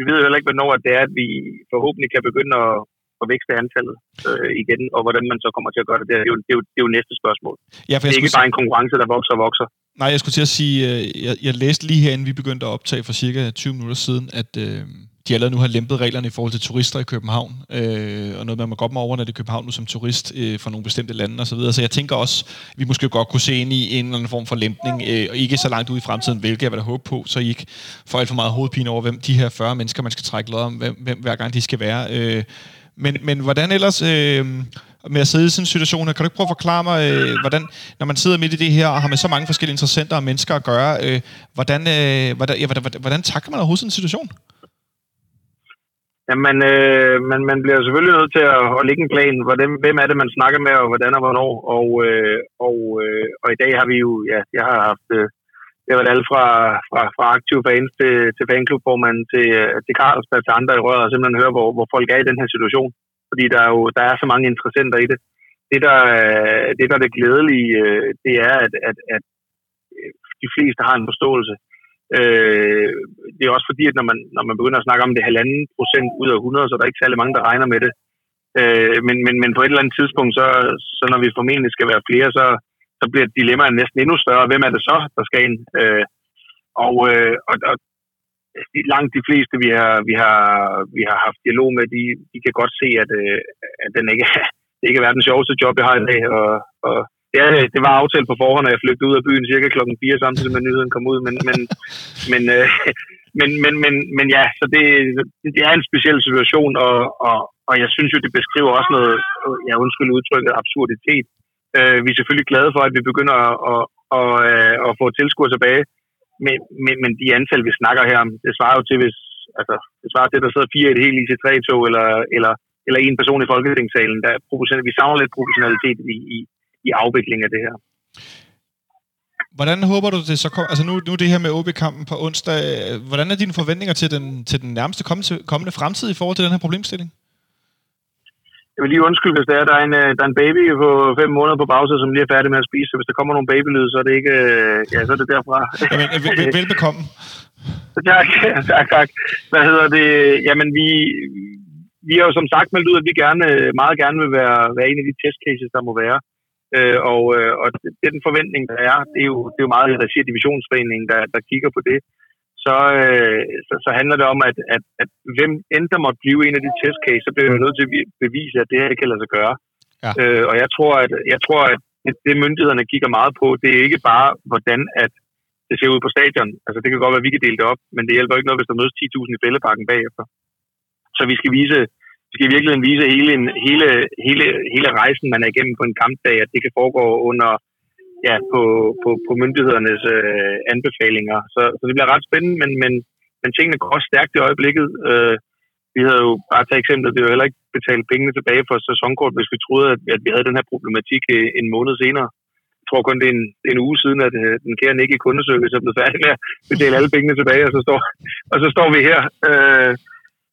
Speaker 5: Vi ved jo heller ikke, hvornår det er, at vi forhåbentlig kan begynde at, at vækste antallet øh, igen, og hvordan man så kommer til at gøre det. Det er jo, det er jo, det er jo næste spørgsmål.
Speaker 1: Ja, for
Speaker 5: det er ikke bare en konkurrence, der vokser og vokser.
Speaker 1: Nej, jeg skulle til at sige, øh, jeg, jeg læste lige herinde, vi begyndte at optage for cirka 20 minutter siden, at øh, de allerede nu har lempet reglerne i forhold til turister i København, øh, og noget med, at man godt må overnatte i København nu som turist øh, fra nogle bestemte lande osv. Så, så jeg tænker også, at vi måske godt kunne se ind i en eller anden form for lempning, øh, og ikke så langt ud i fremtiden, hvilket jeg vil da håbe på, så I ikke får alt for meget hovedpine over, hvem de her 40 mennesker, man skal trække lod om, hvem, hvem hver gang de skal være. Øh, men, men hvordan ellers... Øh, med at sidde i sådan en situation her. Kan du ikke prøve at forklare mig, øh, hvordan, når man sidder midt i det her og har med så mange forskellige interessenter og mennesker at gøre, øh, hvordan, øh, hvordan, ja, hvordan, hvordan, hvordan takler man overhovedet sådan en situation?
Speaker 5: Jamen, øh, man, man bliver selvfølgelig nødt til at, at lægge en plan. Hvordan, hvem er det, man snakker med, og hvordan og hvornår. Og, øh, og, øh, og i dag har vi jo, ja, jeg har haft, øh, det har været alt fra, fra, fra aktive fans til, til fanklubformanden til, øh, til Carlsberg til andre i røret, og simpelthen høre, hvor, hvor folk er i den her situation. Fordi der er jo der er så mange interessenter i det. Det, der, øh, det, der er det glædelige, øh, det er, at, at, at de fleste har en forståelse. Øh, det er også fordi, at når man, når man begynder at snakke om det halvanden procent ud af 100, så er der ikke særlig mange, der regner med det. Øh, men, men, men på et eller andet tidspunkt, så, så når vi formentlig skal være flere, så, så bliver dilemmaet næsten endnu større. Hvem er det så, der skal ind? Øh, og, øh, og, og langt de fleste, vi har, vi har, vi har haft dialog med, de, de kan godt se, at, øh, at den ikke, det ikke er verdens sjoveste job, jeg har i dag. Og, og Ja, det var aftalt på forhånd, at jeg flygtede ud af byen cirka klokken 4, samtidig med nyheden kom ud. Men, men, men, øh, men, men, men, men ja, så det, det er en speciel situation, og, og, og jeg synes jo, det beskriver også noget, jeg ja, undskyld udtrykket, absurditet. Øh, vi er selvfølgelig glade for, at vi begynder at, at, at, øh, at få tilskuer tilbage, men, men, men de antal, vi snakker her om, det svarer jo til, hvis, altså, det svarer til, at der sidder fire i et helt IC3-tog, eller, eller, eller en person i Folketingssalen. Der er vi savner lidt proportionalitet i, i, i afviklingen af det her.
Speaker 1: Hvordan håber du det så kommer? altså nu, nu det her med OB-kampen på onsdag, hvordan er dine forventninger til den, til den nærmeste kommende, kommende fremtid i forhold til den her problemstilling?
Speaker 5: Jeg vil lige undskylde, hvis der er, der er, en, øh, der er en baby på fem måneder på bagsædet, som lige er færdig med at spise. Så hvis der kommer nogle babylyde, så er det ikke... Øh, ja, så er det derfra.
Speaker 1: Jamen, vel, velbekomme.
Speaker 5: tak, tak, tak. Hvad hedder det? Jamen, vi, vi har jo som sagt meldt ud, at vi gerne, meget gerne vil være, være en af de testcases, der må være. Øh, og, øh, og det er den forventning, der er. Det er jo, det er jo meget regi af divisionsforeningen, der, der kigger på det. Så, øh, så, så handler det om, at, at, at hvem end der måtte blive en af de testcase, så bliver vi nødt til at bevise, at det her ikke kan lade sig gøre. Ja. Øh, og jeg tror, at, jeg tror, at det, det myndighederne kigger meget på, det er ikke bare, hvordan at det ser ud på stadion. Altså det kan godt være, at vi kan dele det op, men det hjælper ikke noget, hvis der mødes 10.000 i fældeparken bagefter. Så vi skal vise, vi skal virkelig vise hele, hele, hele, hele rejsen, man er igennem på en kampdag, at det kan foregå under ja, på, på, på myndighedernes øh, anbefalinger. Så, så det bliver ret spændende, men, men, men tingene går også stærkt i øjeblikket. Øh, vi havde jo bare taget eksemplet, vi havde heller ikke betalt pengene tilbage for sæsonkort, hvis vi troede, at, at vi havde den her problematik øh, en måned senere. Jeg tror kun, det er en, en uge siden, at øh, den kære Nick i kundeservice er blevet færdig med at betale alle pengene tilbage, og så står, og så står vi her. Øh,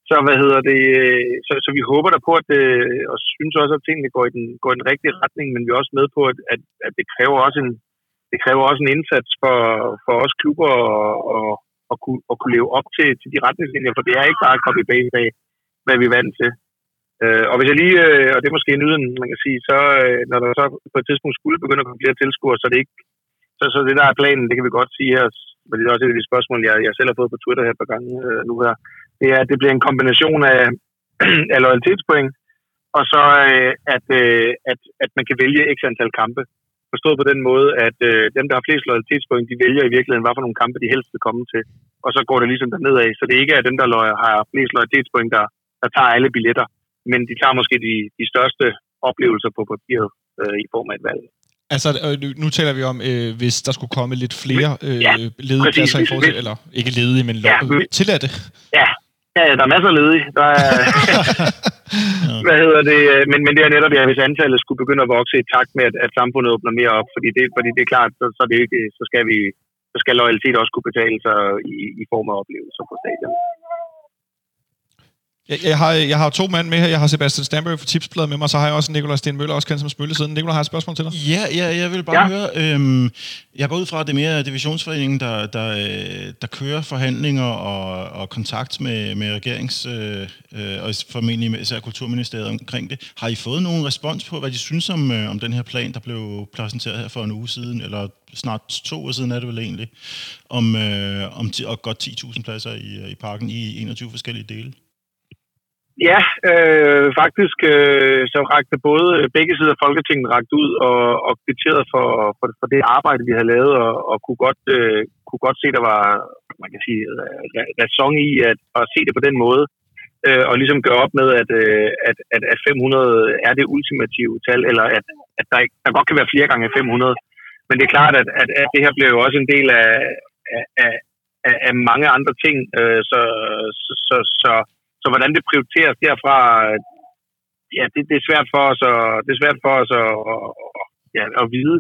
Speaker 5: så hvad hedder det, øh, så, så vi håber der på, at det, og synes også, at tingene går i den, går i den rigtige retning, men vi er også med på, at, at, at det kræver også en, det kræver også en indsats for, for os klubber og, og, og, kunne, at kunne leve op til, til de retningslinjer, for det er ikke bare copy-paste af, hvad vi er vant til. Uh, og hvis jeg lige, uh, og det er måske en nyden, man kan sige, så uh, når der så på et tidspunkt skulle begynde at komme flere tilskuere, så det ikke, så, så det der er planen, det kan vi godt sige her, men det er også et af de spørgsmål, jeg, jeg selv har fået på Twitter her et par gange uh, nu her, det er, at det bliver en kombination af, af loyalitetspoint, og så øh, at, øh, at, at man kan vælge x antal kampe. Forstået på den måde, at øh, dem, der har flest loyalitetspoint, de vælger i virkeligheden, hvad for nogle kampe de helst vil komme til. Og så går det ligesom derned af. Så det ikke er dem, der har flest loyalitetspoint, der, der tager alle billetter. Men de tager måske de, de største oplevelser på papiret øh, i form af et valg.
Speaker 1: Altså, øh, nu, nu taler vi om, øh, hvis der skulle komme lidt flere øh, ja, ledige pladser i forhold eller ikke ledige, men ja, tilladte.
Speaker 5: Ja, Ja, der er masser af ledige. Der er, hvad hedder det? Men, men det er netop, ja, hvis antallet skulle begynde at vokse i takt med, at, at samfundet åbner mere op, fordi det, fordi det er klart, så, så, det ikke, så skal vi så skal loyalitet også kunne betale sig i, i form af oplevelser på stadion.
Speaker 1: Jeg, jeg, har, jeg har to mænd med her. Jeg har Sebastian Stamberg fra Tipsbladet med mig, så har jeg også Nikolaj Sten Møller, også kendt som Smølle siden. Nikolaj har et spørgsmål til dig.
Speaker 4: Ja, ja jeg vil bare ja. høre. Øhm, jeg går ud fra, at det er mere divisionsforeningen, der, der, der kører forhandlinger og, og kontakt med, med regerings, øh, øh, og formentlig med især Kulturministeriet omkring det. Har I fået nogen respons på, hvad de synes om, øh, om den her plan, der blev præsenteret her for en uge siden, eller snart to år siden er det vel egentlig, om, øh, om og godt 10.000 pladser i, i parken i 21 forskellige dele?
Speaker 5: Ja, øh, faktisk øh, så rakte både begge sider af Folketinget rakt ud og, og kvitteret for, for, for det arbejde, vi havde lavet, og, og kunne, godt, øh, kunne godt se, der var man kan sige, øh, ræson i at, at se det på den måde. øh, og ligesom gøre op med, at, øh, at, at, at 500 er det ultimative tal, eller at, at der, ikke, der godt kan være flere gange 500. Men det er klart, at, at, at det her bliver jo også en del af, af, af, af mange andre ting. Øh, så, så, så, så, så hvordan det prioriteres derfra, ja, det, det er svært for os at, det er svært for os at, ja, at vide.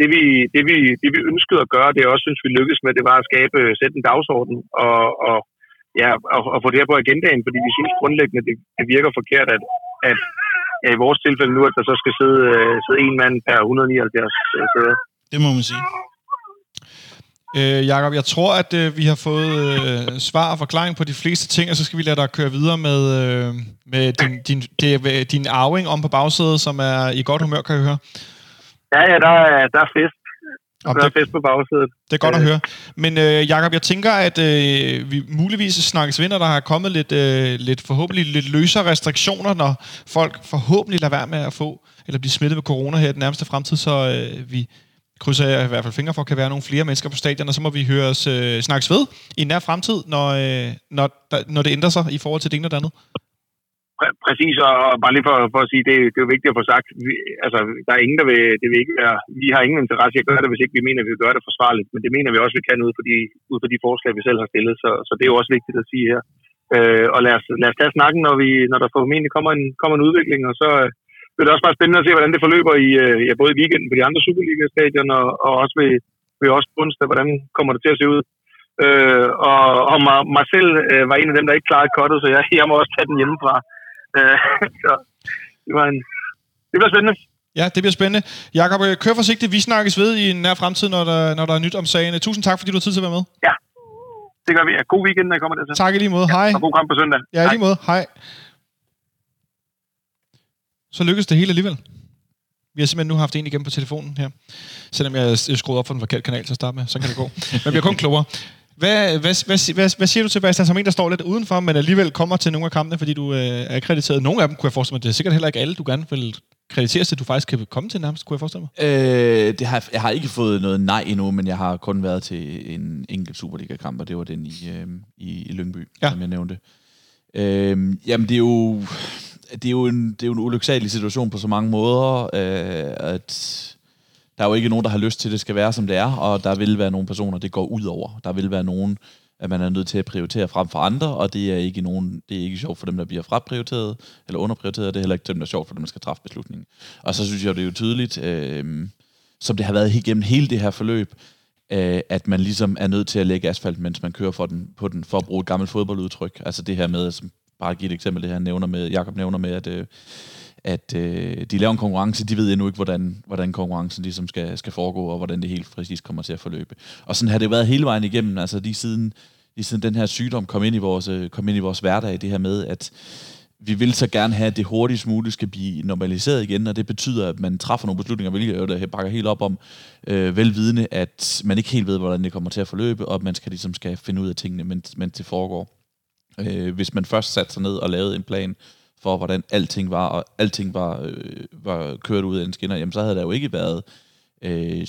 Speaker 5: Det vi, det, vi, det vi ønskede at gøre, det jeg også synes, vi lykkedes med, det var at skabe, sætte en dagsorden og, og, ja, og, og få det her på agendaen, fordi vi synes grundlæggende, det, det virker forkert, at, at ja, i vores tilfælde nu, at der så skal sidde, øh, sidde en mand per 179 øh, sæder.
Speaker 4: Det må man sige.
Speaker 1: Øh, Jakob, jeg tror, at øh, vi har fået øh, svar og forklaring på de fleste ting, og så skal vi lade dig køre videre med, øh, med din, din, det, din arving om på bagsædet, som er i godt humør, kan jeg høre.
Speaker 5: Ja, ja, der er, der er fest.
Speaker 1: Om
Speaker 5: Der er
Speaker 1: det,
Speaker 5: fest på bagsædet.
Speaker 1: det er godt at høre. Men øh, Jakob, jeg tænker, at øh, vi muligvis snakkes når der har kommet lidt, øh, lidt forhåbentlig lidt løsere restriktioner, når folk forhåbentlig lader være med at få eller blive smittet med corona her i den nærmeste fremtid, så øh, vi krydser jeg i hvert fald fingre for, kan være nogle flere mennesker på stadion, og så må vi høre os øh, snakkes ved i en nær fremtid, når, øh, når, der, når det ændrer sig i forhold til det ene og det andet.
Speaker 5: Præ- Præcis, og bare lige for, for at sige, det, det er jo vigtigt at få sagt, vi, altså, der er ingen, der vil, det vil ikke være, vi har ingen interesse i at gøre det, hvis ikke vi mener, at vi vil gøre det forsvarligt, men det mener vi også, vi kan ud fra de, ud fra de forslag, vi selv har stillet, så, så det er jo også vigtigt at sige her. Øh, og lad os, lad os tage snakken, når, vi, når der formentlig kommer en, kommer en udvikling, og så øh, bliver det også bare spændende at se, hvordan det forløber i, øh, ja, både i weekenden på de andre Superliga-stadion, og, og også ved, ved også på onsdag, hvordan kommer det til at se ud. Øh, og og mig, mig selv øh, var en af dem, der ikke klarede kottet, så jeg, jeg må også tage den hjemmefra. Øh, så det var en... Det bliver spændende.
Speaker 1: Ja, det bliver spændende. Jakob, øh, kør forsigtigt. Vi snakkes ved i en nær fremtid, når der, når der er nyt om sagen. Tusind tak, fordi du har tid til at være med.
Speaker 5: Det gør vi. Ja, god weekend, når jeg kommer dertil.
Speaker 1: Tak i lige måde. Hej.
Speaker 5: Og god kamp på søndag.
Speaker 1: Ja, i lige måde. Hej. Så lykkedes det hele alligevel. Vi har simpelthen nu haft en igennem på telefonen her. Selvom jeg skruede op for den forkerte kanal til at starte med. Så kan det gå. Men vi er kun klogere. Hvad, hvad, hvad, hvad, hvad siger du til, Bastian, som en, der står lidt udenfor, men alligevel kommer til nogle af kampene, fordi du øh, er krediteret? Nogle af dem kunne jeg forestille mig, det er sikkert heller ikke alle, du gerne vil krediteres til, du faktisk kan komme til nærmest, kunne jeg forestille mig.
Speaker 3: Øh, det har, jeg har ikke fået noget nej endnu, men jeg har kun været til en enkelt Superliga-kamp, og det var den i, øh, i, i Lyngby,
Speaker 1: ja.
Speaker 3: som jeg nævnte. Øh, jamen, det er jo... Det er, jo en, det er jo en ulyksalig situation på så mange måder, øh, at der er jo ikke nogen, der har lyst til, at det skal være, som det er, og der vil være nogle personer, det går ud over. Der vil være nogen, at man er nødt til at prioritere frem for andre, og det er ikke nogen, det er ikke sjovt for dem, der bliver fraprioriteret eller underprioriteret, og det er heller ikke dem, der er sjovt for dem, der skal træffe beslutningen. Og så synes jeg, det er jo tydeligt, øh, som det har været igennem hele det her forløb, øh, at man ligesom er nødt til at lægge asfalt, mens man kører for den, på den, for at bruge et gammelt fodboldudtryk. Altså det her med, som bare give et eksempel, det her nævner med, Jakob nævner med, at, øh, at øh, de laver en konkurrence, de ved endnu ikke, hvordan, hvordan konkurrencen ligesom skal, skal foregå, og hvordan det helt præcis kommer til at forløbe. Og sådan har det været hele vejen igennem, altså lige siden, lige siden den her sygdom kom ind i vores, øh, kom ind i vores hverdag, det her med, at vi vil så gerne have, at det hurtigst muligt skal blive normaliseret igen, og det betyder, at man træffer nogle beslutninger, hvilket jeg jo der bakker helt op om, øh, velvidende, at man ikke helt ved, hvordan det kommer til at forløbe, og at man skal ligesom skal finde ud af tingene, mens, mens det foregår. Øh, hvis man først satte sig ned og lavede en plan for, hvordan alting var, og alting var, øh, var kørt ud af en skinner, jamen så havde der jo ikke været øh,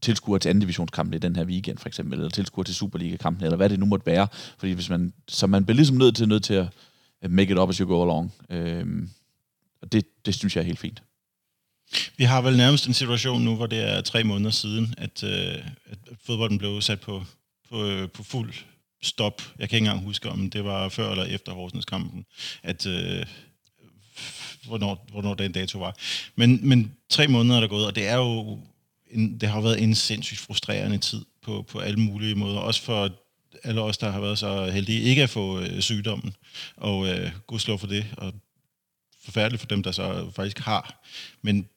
Speaker 3: tilskuer til anden divisionskampen i den her weekend, for eksempel, eller tilskuer til Superliga-kampen, eller hvad det nu måtte være. Fordi hvis man, så man bliver ligesom nødt til, nødt til at make it up as you go along. Øh, og det, det synes jeg er helt fint.
Speaker 4: Vi har vel nærmest en situation nu, hvor det er tre måneder siden, at, øh, at fodbolden blev sat på, på, øh, på fuld stop. Jeg kan ikke engang huske, om det var før eller efter Horsens-kampen, at øh, hvornår, hvornår den dato var. Men, men tre måneder er der gået, og det er jo en, det har været en sindssygt frustrerende tid på, på alle mulige måder. Også for alle os, der har været så heldige ikke at få øh, sygdommen. Og øh, gudskelov for det, og forfærdeligt for dem, der så faktisk har. Men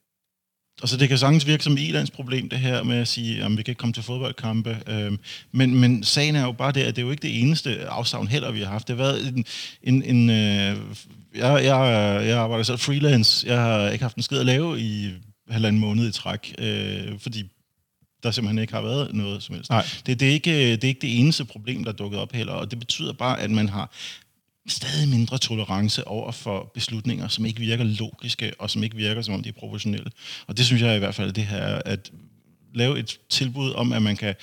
Speaker 4: altså, det kan sagtens virke som Ilans problem, det her med at sige, at vi kan ikke komme til fodboldkampe. Øhm, men, men sagen er jo bare det, at det er jo ikke det eneste afsavn heller, vi har haft. Det har været en... en, en øh, jeg, jeg, jeg arbejder selv freelance. Jeg har ikke haft en skid at lave i halvanden måned i træk, øh, fordi der simpelthen ikke har været noget som helst.
Speaker 1: Nej.
Speaker 4: Det, det, er ikke, det er ikke det eneste problem, der er dukket op heller, og det betyder bare, at man har stadig mindre tolerance over for beslutninger, som ikke virker logiske, og som ikke virker, som om de er professionelle. Og det synes jeg i hvert fald, det her, at lave et tilbud om, at man kan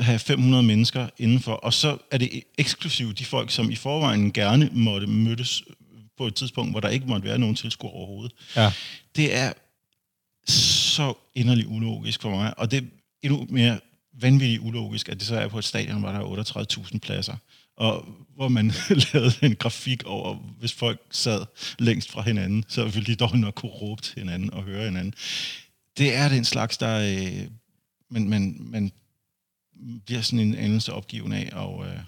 Speaker 4: have 500 mennesker indenfor, og så er det eksklusivt de folk, som i forvejen gerne måtte mødes på et tidspunkt, hvor der ikke måtte være nogen tilskuer overhovedet.
Speaker 1: Ja.
Speaker 4: Det er så inderligt ulogisk for mig, og det er endnu mere vanvittigt ulogisk, at det så er på et stadion, hvor der er 38.000 pladser, og hvor man lavede en grafik over, hvis folk sad længst fra hinanden, så ville de dog nok kunne råbe til hinanden og høre hinanden. Det er den slags, der øh, man, man, man bliver sådan en anelse opgivende af, og øh,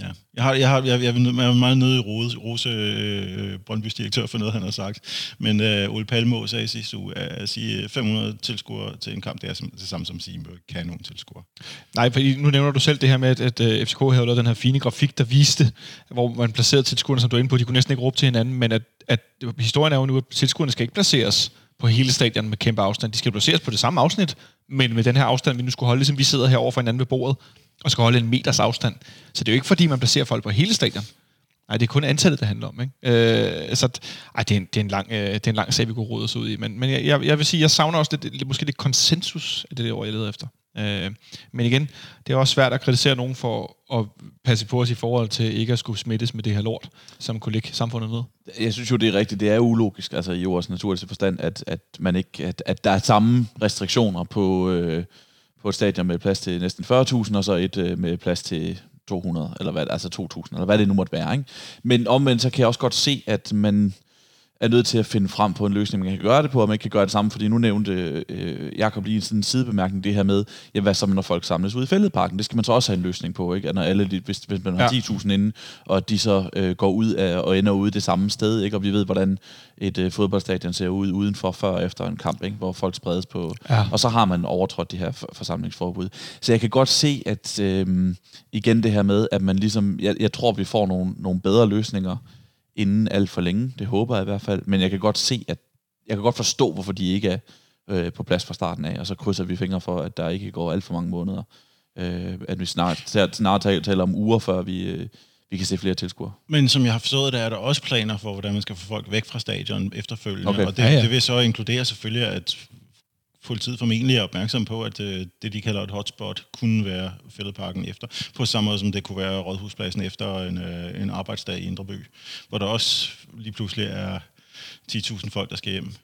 Speaker 4: Ja. Jeg, har, jeg, har, jeg, jeg, jeg er meget nede i Rose, Rose øh, Brøndbys direktør for noget, han har sagt. Men øh, Ole Palmo sagde i sidste uge, at sige øh, 500 tilskuere til en kamp, det er det samme som at sige kanon tilskuere.
Speaker 1: Nej, for nu nævner du selv det her med, at, at øh, FCK havde lavet den her fine grafik, der viste, hvor man placerede tilskuerne, som du er inde på. De kunne næsten ikke råbe til hinanden, men at, at historien er jo nu, at tilskuerne skal ikke placeres på hele stadion med kæmpe afstand. De skal placeres på det samme afsnit, men med den her afstand, vi nu skulle holde, ligesom vi sidder her over for hinanden ved bordet, og skal holde en meters afstand. Så det er jo ikke, fordi man placerer folk på hele stadion. Nej, det er kun antallet, det handler om. Ikke? Øh, så ej, det, er en, det, er en lang, øh, det er en lang sag, vi kunne rode os ud i. Men, men jeg, jeg vil sige, jeg savner også lidt, lidt, måske lidt konsensus af det ord, jeg leder efter. Øh, men igen, det er også svært at kritisere nogen for at passe på os i forhold til ikke at skulle smittes med det her lort, som kunne ligge samfundet med.
Speaker 3: Jeg synes jo, det er rigtigt. Det er ulogisk, altså i ordets naturlige forstand, at, at, man ikke, at, at der er samme restriktioner på, øh, på et stadion med plads til næsten 40.000, og så et øh, med plads til 200, eller hvad, altså 2.000, eller hvad det nu måtte være. Ikke? Men omvendt, så kan jeg også godt se, at man er nødt til at finde frem på en løsning, man kan gøre det på, og man kan gøre det samme, fordi nu nævnte øh, Jacob lige sådan en sidebemærkning, det her med, ja, hvad så når folk samles ud i fældeparken? Det skal man så også have en løsning på, ikke? At når alle, de, hvis, hvis man har ja. 10.000 inde, og de så øh, går ud af, og ender ude det samme sted, ikke? Og vi ved, hvordan et øh, fodboldstadion ser ud udenfor før og efter en kamp, ikke? hvor folk spredes på, ja. og så har man overtrådt de her forsamlingsforbud. Så jeg kan godt se, at øh, igen det her med, at man ligesom, jeg, jeg tror, vi får nogle, nogle bedre løsninger, inden alt for længe. Det håber jeg i hvert fald. Men jeg kan godt se, at jeg kan godt forstå, hvorfor de ikke er øh, på plads fra starten af, og så krydser vi fingre for, at der ikke går alt for mange måneder. Øh, at vi snart, snart taler, om uger, før vi, øh, vi kan se flere tilskuere.
Speaker 4: Men som jeg har forstået det, er der også planer for, hvordan man skal få folk væk fra stadion efterfølgende.
Speaker 3: Okay.
Speaker 4: Og det, ja, ja. det vil så inkludere selvfølgelig, at politiet formentlig er opmærksom på, at øh, det, de kalder et hotspot, kunne være fældeparken efter, på samme måde som det kunne være rådhuspladsen efter en, øh, en arbejdsdag i Indreby, hvor der også lige pludselig er 10.000 folk, der skal hjem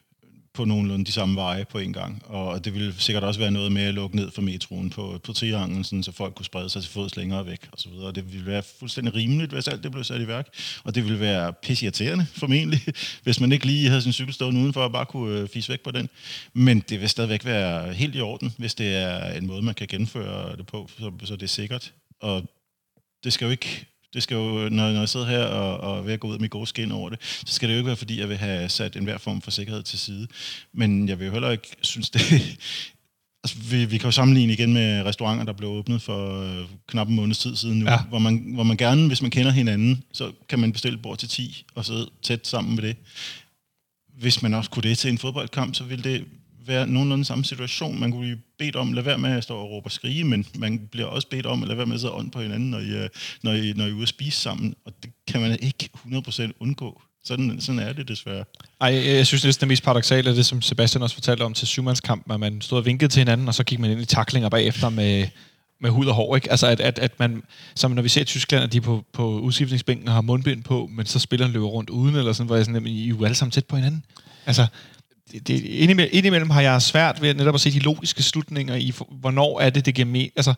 Speaker 4: på nogenlunde de samme veje på en gang. Og det ville sikkert også være noget med at lukke ned for metroen på, på trianglen, sådan, så folk kunne sprede sig til fods længere væk og så videre. Og det ville være fuldstændig rimeligt, hvis alt det blev sat i værk. Og det ville være pissirriterende, formentlig, hvis man ikke lige havde sin cykel stående udenfor og bare kunne øh, fise væk på den. Men det vil stadigvæk være helt i orden, hvis det er en måde, man kan gennemføre det på, så, så det er sikkert. Og det skal jo ikke det skal jo, når, når jeg sidder her og, og ved at gå ud med gode skin over det, så skal det jo ikke være, fordi jeg vil have sat enhver form for sikkerhed til side. Men jeg vil jo heller ikke synes, det... altså, vi, vi kan jo sammenligne igen med restauranter, der blev åbnet for øh, knap en måneds tid siden nu, ja. hvor, man, hvor man gerne, hvis man kender hinanden, så kan man bestille bord til 10 og sidde tæt sammen med det. Hvis man også kunne det til en fodboldkamp, så ville det være nogenlunde samme situation. Man kunne blive bedt om, lad være med at stå og råbe og skrige, men man bliver også bedt om, at lade være med at sidde ånd på hinanden, når I, øh, når, I, når I er ude at spise sammen. Og det kan man ikke 100% undgå. Sådan, sådan er det desværre.
Speaker 1: Ej, jeg, synes, det er det mest paradoxale er det, som Sebastian også fortalte om til syvmandskampen, at man stod og vinkede til hinanden, og så gik man ind i taklinger bagefter med, med hud og hår. Ikke? Altså, at, at, at man, som når vi ser i Tyskland, at de på, på udskiftningsbænken har mundbind på, men så spiller løber rundt uden, eller sådan, hvor jeg sådan, I er jo alle sammen tæt på hinanden. Altså, det, det, indimellem, indimellem har jeg svært ved netop at se de logiske slutninger i, hvornår er det, det giver med. Altså,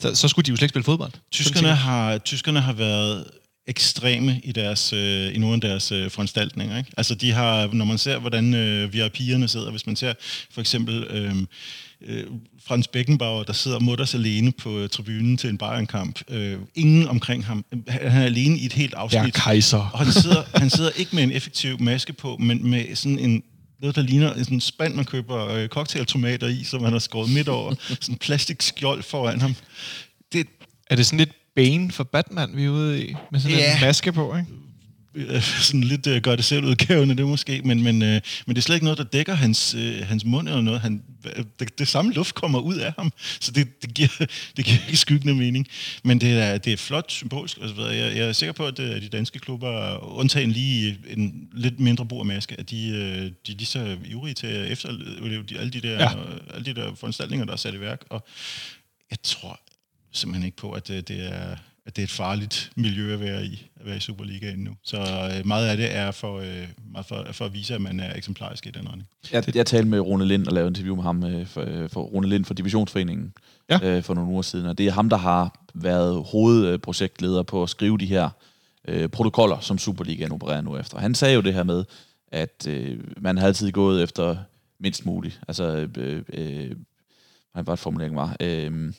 Speaker 1: så, så skulle de jo slet ikke spille fodbold.
Speaker 4: Tyskerne har, tyskerne har været ekstreme i, deres, øh, i nogle af deres øh, foranstaltninger. Ikke? Altså de har, når man ser, hvordan øh, VIP'erne sidder, hvis man ser for eksempel øh, øh, Frans Beckenbauer, der sidder mutters alene på øh, tribunen til en Bayern-kamp. Øh, ingen omkring ham. Han er alene i et helt afsnit.
Speaker 1: Der kejser.
Speaker 4: Og han sidder, han sidder ikke med en effektiv maske på, men med sådan en noget, der ligner en sådan spand, man køber øh, cocktailtomater i, som han har skåret midt over. sådan en plastikskjold foran ham.
Speaker 1: Det, er det sådan lidt Bane for Batman, vi er ude i? Med sådan yeah. en maske på, ikke?
Speaker 4: Sådan lidt uh, gør det selv udgavende det måske, men, men, uh, men det er slet ikke noget, der dækker hans, uh, hans mund eller noget. Han, det, det samme luft kommer ud af ham, så det, det, giver, det giver ikke skyggende mening. Men det er, det er flot symbolsk. Altså, jeg, jeg er sikker på, at de danske klubber, undtagen lige en lidt mindre brug af maske, at de, de er lige så ivrige til at efterleve alle de der, ja. alle de der foranstaltninger, der er sat i værk. Og jeg tror simpelthen ikke på, at det, det er at det er et farligt miljø at være i, at være i Superligaen nu. Så øh, meget af det er for, øh, meget for, for at vise, at man er eksemplarisk i den retning.
Speaker 3: Jeg, jeg talte med Rune Lind og lavede interview med ham øh, for, øh, for Rune Lind for Divisionsforeningen
Speaker 1: Ja.
Speaker 3: øh, for nogle uger siden, og det er ham, der har været hovedprojektleder på at skrive de her øh, protokoller, som Superligaen opererer nu efter. Han sagde jo det her med, at øh, man har altid gået efter mindst muligt. Altså, øh, øh, hvad formuleringen var? Øh,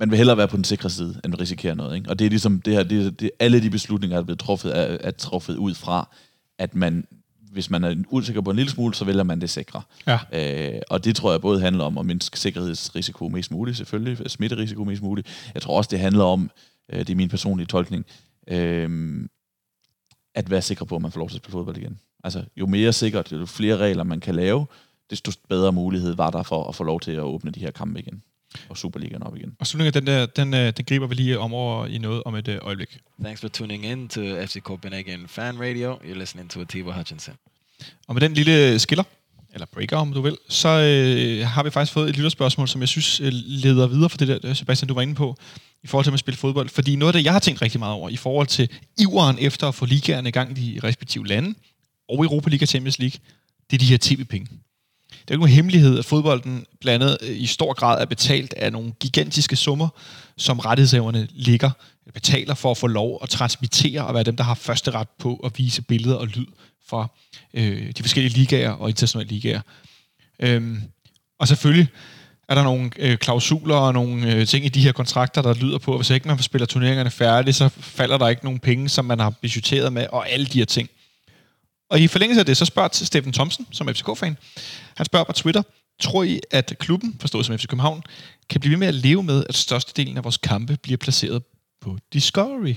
Speaker 3: man vil hellere være på den sikre side, end risikere noget. Ikke? Og det er ligesom det her, det, det, alle de beslutninger, der er blevet truffet, er, er truffet ud fra, at man, hvis man er usikker på en lille smule, så vælger man det sikre.
Speaker 1: Ja.
Speaker 3: Øh, og det tror jeg både handler om at mindske sikkerhedsrisiko mest muligt, selvfølgelig, smitterisiko mest muligt. Jeg tror også, det handler om, øh, det er min personlige tolkning, øh, at være sikker på, at man får lov til at spille fodbold igen. Altså, jo mere sikkert, jo flere regler man kan lave, desto bedre mulighed var der for at få lov til at åbne de her kampe igen. Og Superligaen op igen.
Speaker 1: Og slutningen den der, den, øh, den griber vi lige om over i noget om et øh, øjeblik.
Speaker 6: Thanks for tuning in to FC Copenhagen Fan Radio. You're listening to Atiba Hutchinson.
Speaker 1: Og med den lille skiller, eller breaker om du vil, så øh, har vi faktisk fået et lytterspørgsmål, som jeg synes øh, leder videre for det der, øh, Sebastian, du var inde på, i forhold til at spille fodbold. Fordi noget af det, jeg har tænkt rigtig meget over, i forhold til iveren efter at få ligaerne i gang i de respektive lande, og Europa League og Champions League, det er de her tv-penge. Det er jo ikke nogen hemmelighed, at fodbolden blandt andet øh, i stor grad er betalt af nogle gigantiske summer, som rettighedshaverne ligger, øh, betaler for at få lov at transmittere og være dem, der har første ret på at vise billeder og lyd fra øh, de forskellige ligaer og internationale ligaer. Øhm, og selvfølgelig er der nogle øh, klausuler og nogle øh, ting i de her kontrakter, der lyder på, at hvis ikke man spiller turneringerne færdigt, så falder der ikke nogen penge, som man har budgetteret med, og alle de her ting. Og i forlængelse af det, så spørger til Steffen Thomsen, som er FCK-fan. Han spørger på Twitter, tror I, at klubben, forstået som FC København, kan blive ved med at leve med, at størstedelen af vores kampe bliver placeret på Discovery?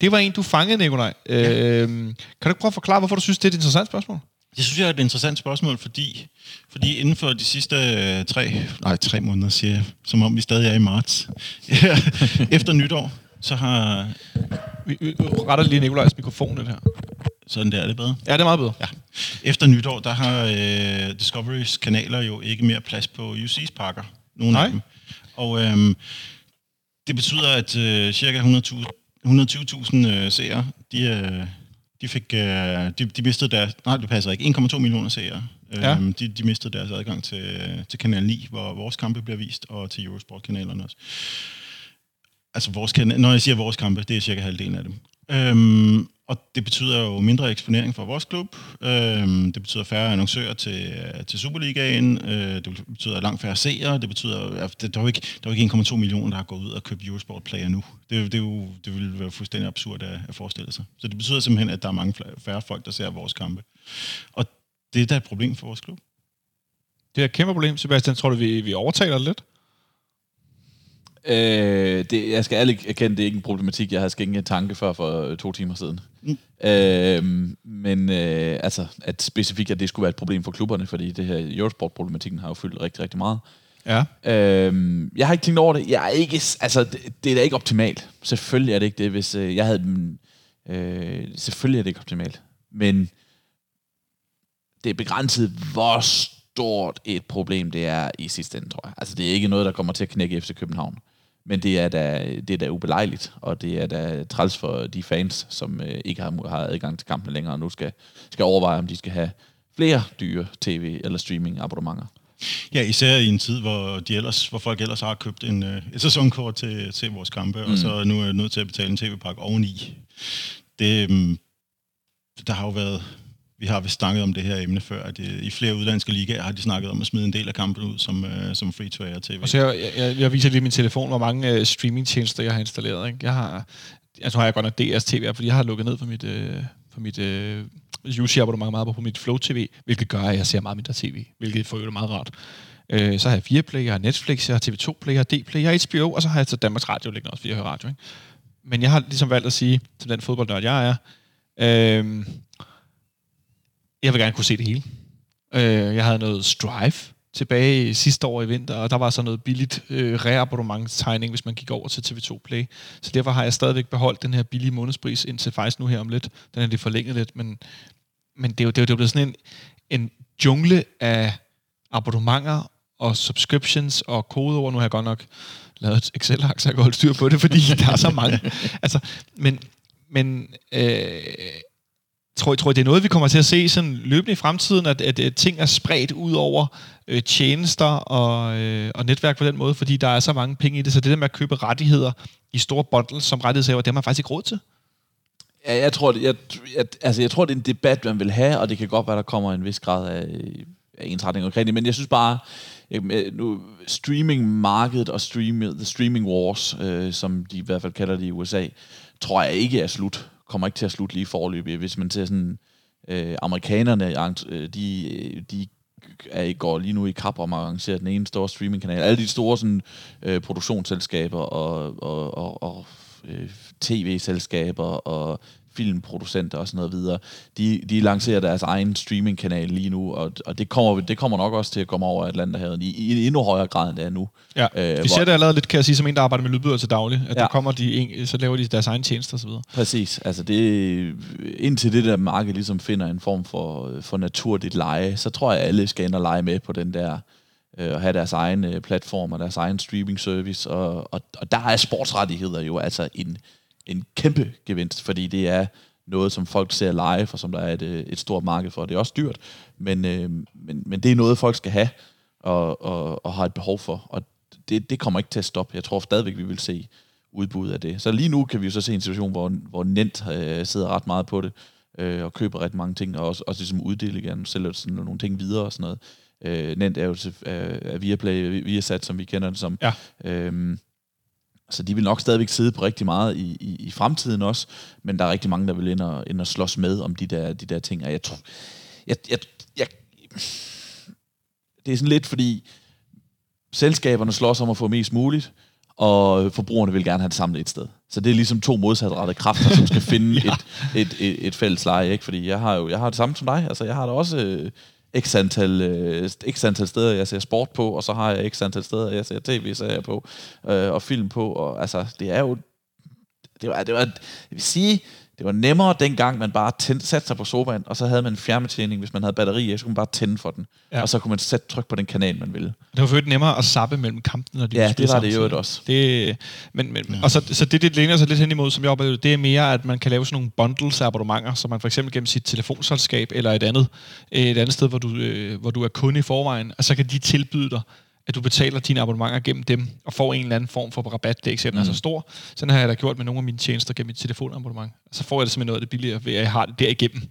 Speaker 1: Det var en, du fangede, Nikolaj. Ja. Øhm, kan du ikke prøve at forklare, hvorfor du synes, det er et interessant spørgsmål?
Speaker 4: Det synes jeg er et interessant spørgsmål, fordi, fordi inden for de sidste øh, tre, nej, tre måneder, siger jeg, som om vi stadig er i marts, efter nytår, så har...
Speaker 1: Vi, vi retter lige Nikolajs mikrofon lidt her.
Speaker 4: Sådan der, er det bedre?
Speaker 1: Ja, det er meget bedre.
Speaker 4: Ja. Efter nytår, der har øh, Discoverys kanaler jo ikke mere plads på UC's parker. Nogle
Speaker 1: Nej.
Speaker 4: af dem. Og øhm, det betyder, at øh, cirka 100.000 120.000 øh, seere, de, øh, de fik, øh, de, de mistede deres, nej det passer ikke, 1,2 millioner seere.
Speaker 1: Ja.
Speaker 4: Øhm, de, de mistede deres adgang til, til Kanal 9, hvor vores kampe bliver vist, og til Eurosport-kanalerne også. Altså vores kanal, når jeg siger vores kampe, det er cirka halvdelen af dem. Øhm, og det betyder jo mindre eksponering for vores klub. Øhm, det betyder færre annoncører til, øh, til Superligaen. Øh, det betyder langt færre seere. Det betyder, at der er jo ikke, der er jo ikke 1,2 millioner, der har gået ud og købt Eurosport Player nu. Det, det, er jo, det ville være fuldstændig absurd at, at forestille sig. Så det betyder simpelthen, at der er mange færre folk, der ser vores kampe. Og det er da et problem for vores klub.
Speaker 1: Det er et kæmpe problem, Sebastian. Tror du, vi, vi overtaler det lidt?
Speaker 3: Øh, det, jeg skal ærligt erkende, det er ikke en problematik, jeg havde skænket tanke før for øh, to timer siden. Mm. Øh, men øh, altså, at specifikt, at det skulle være et problem for klubberne, fordi det her Eurosport-problematikken har jo fyldt rigtig, rigtig meget.
Speaker 1: Ja.
Speaker 3: Øh, jeg har ikke tænkt over det. Jeg er ikke, altså, det, det er da ikke optimalt. Selvfølgelig er det ikke det, hvis øh, jeg havde... Øh, selvfølgelig er det ikke optimalt. Men det er begrænset, hvor stort et problem det er i sidste ende, tror jeg. Altså, det er ikke noget, der kommer til at knække FC København. Men det er da, det er da ubelejligt, og det er da træls for de fans, som øh, ikke har, har adgang til kampene længere, og nu skal, skal overveje, om de skal have flere dyre tv- eller streaming-abonnementer.
Speaker 4: Ja, især i en tid, hvor, de ellers, hvor folk ellers har købt en, øh, et sæsonkort til, til vores kampe, mm. og så nu er nødt til at betale en tv-pakke oveni. Det, øh, der har jo været vi har vist snakket om det her emne før, at øh, i flere udlandske ligaer har de snakket om at smide en del af kampen ud som, uh, som free-to-air tv.
Speaker 1: Og så jeg, jeg, jeg viser lige min telefon, hvor mange uh, streamingtjenester jeg har installeret. Ikke? Jeg har, altså nu har jeg godt nok DR's TV, fordi jeg har lukket ned for mit, uh, for mit uh, UC-abonnement meget på mit Flow TV, hvilket gør, at jeg ser meget mindre tv, hvilket for øvrigt meget rart. Uh, så har jeg 4 Play, jeg har Netflix, jeg har TV2 Play, jeg har D-Play, jeg har HBO, og så har jeg så Danmarks Radio liggende også, fordi jeg hører radio. Ikke? Men jeg har ligesom valgt at sige, til den fodboldnørd, jeg er, uh, jeg vil gerne kunne se det hele. Øh, jeg havde noget Strive tilbage sidste år i vinter, og der var så noget billigt øh, reabonnementstegning, hvis man gik over til TV2 Play. Så derfor har jeg stadigvæk beholdt den her billige månedspris indtil faktisk nu her om lidt. Den er lidt forlænget lidt, men, men det er jo, det er jo, det er blevet sådan en, en jungle af abonnementer og subscriptions og kodeord. Nu har jeg godt nok lavet et Excel-ark, så jeg kan holde styr på det, fordi der er så mange. Altså, men men øh, tror, I, tror I, det er noget, vi kommer til at se sådan løbende i fremtiden, at, at, at ting er spredt ud over øh, tjenester og, øh, og netværk på den måde, fordi der er så mange penge i det, så det der med at købe rettigheder i store bundles som rettighedshaver, det har man faktisk ikke råd til.
Speaker 3: Ja, jeg tror, det, jeg, jeg, altså, jeg tror, det er en debat, man vil have, og det kan godt være, der kommer en vis grad af, af ensretning omkring det, men jeg synes bare, jeg, nu, streaming-markedet og stream, the streaming wars, øh, som de i hvert fald kalder det i USA, tror jeg ikke er slut. Kommer ikke til at slutte lige forløbig. Hvis man ser sådan, øh, amerikanerne, øh, de, øh, de er, går lige nu i kap om at arrangere den ene store streamingkanal. Alle de store sådan, øh, produktionsselskaber og, og, og, og øh, tv-selskaber og filmproducenter og sådan noget videre, de, de lancerer deres egen streamingkanal lige nu, og, og det, kommer, det kommer nok også til at komme over Atlanterhavet i, i endnu højere grad, end det er nu.
Speaker 1: Ja, øh, vi ser det allerede lidt, kan jeg sige, som en, der arbejder med lydbøger til daglig, at ja. der kommer de, så laver de deres egen tjenester osv.
Speaker 3: Præcis, altså det, indtil det der marked ligesom finder en form for, for naturligt leje, så tror jeg, at alle skal ind og lege med på den der, øh, og have deres egen øh, platform og deres egen streaming service, og, og, og der er sportsrettigheder jo altså en, en kæmpe gevinst, fordi det er noget, som folk ser live, og som der er et, øh, et stort marked for. Det er også dyrt, men, øh, men, men det er noget, folk skal have og, og, og har et behov for. Og det, det kommer ikke til at stoppe. Jeg tror stadigvæk, vi vil se udbud af det. Så lige nu kan vi jo så se en situation, hvor, hvor Nent øh, sidder ret meget på det, øh, og køber ret mange ting, og også, også ligesom uddele igen, sælger sådan nogle ting videre og sådan noget. Øh, Nent er jo til, øh, Viaplay, Viasat, som vi kender det som.
Speaker 1: Ja.
Speaker 3: Øh, så de vil nok stadigvæk sidde på rigtig meget i, i, i fremtiden også, men der er rigtig mange, der vil ind og, ind og slås med om de der, de der ting. Og jeg tror, jeg, jeg, jeg, det er sådan lidt, fordi selskaberne slås om at få mest muligt, og forbrugerne vil gerne have det samlet et sted. Så det er ligesom to modsatrettede kræfter, som skal finde ja. et, et, et, et fælles leje, ikke? Fordi jeg har jo jeg har det samme som dig. Altså, jeg har da også øh, x antal, øh, x antal steder, jeg ser sport på, og så har jeg x antal steder, jeg ser tv-serier på, øh, og film på, og altså, det er jo, det var, det var, jeg vil sige, det var nemmere dengang, man bare tændte, satte sig på sofaen, og så havde man en fjernbetjening, hvis man havde batteri, så kunne man bare tænde for den. Ja. Og så kunne man sætte tryk på den kanal, man ville.
Speaker 1: Det var for nemmere at sappe mellem kampene. Når de
Speaker 3: ja, det var det jo også.
Speaker 1: Det, men, men, ja. Og så, så det, det læner sig lidt hen imod, som jeg oplevede, det er mere, at man kan lave sådan nogle bundles af abonnementer, så man for eksempel gennem sit telefonselskab eller et andet, et andet sted, hvor du, øh, hvor du er kunde i forvejen, og så kan de tilbyde dig at du betaler dine abonnementer gennem dem, og får en eller anden form for rabat. Det er ikke mm. så stor. Sådan har jeg da gjort med nogle af mine tjenester gennem mit telefonabonnement. Så får jeg det simpelthen noget af det billigere, ved at jeg har det derigennem.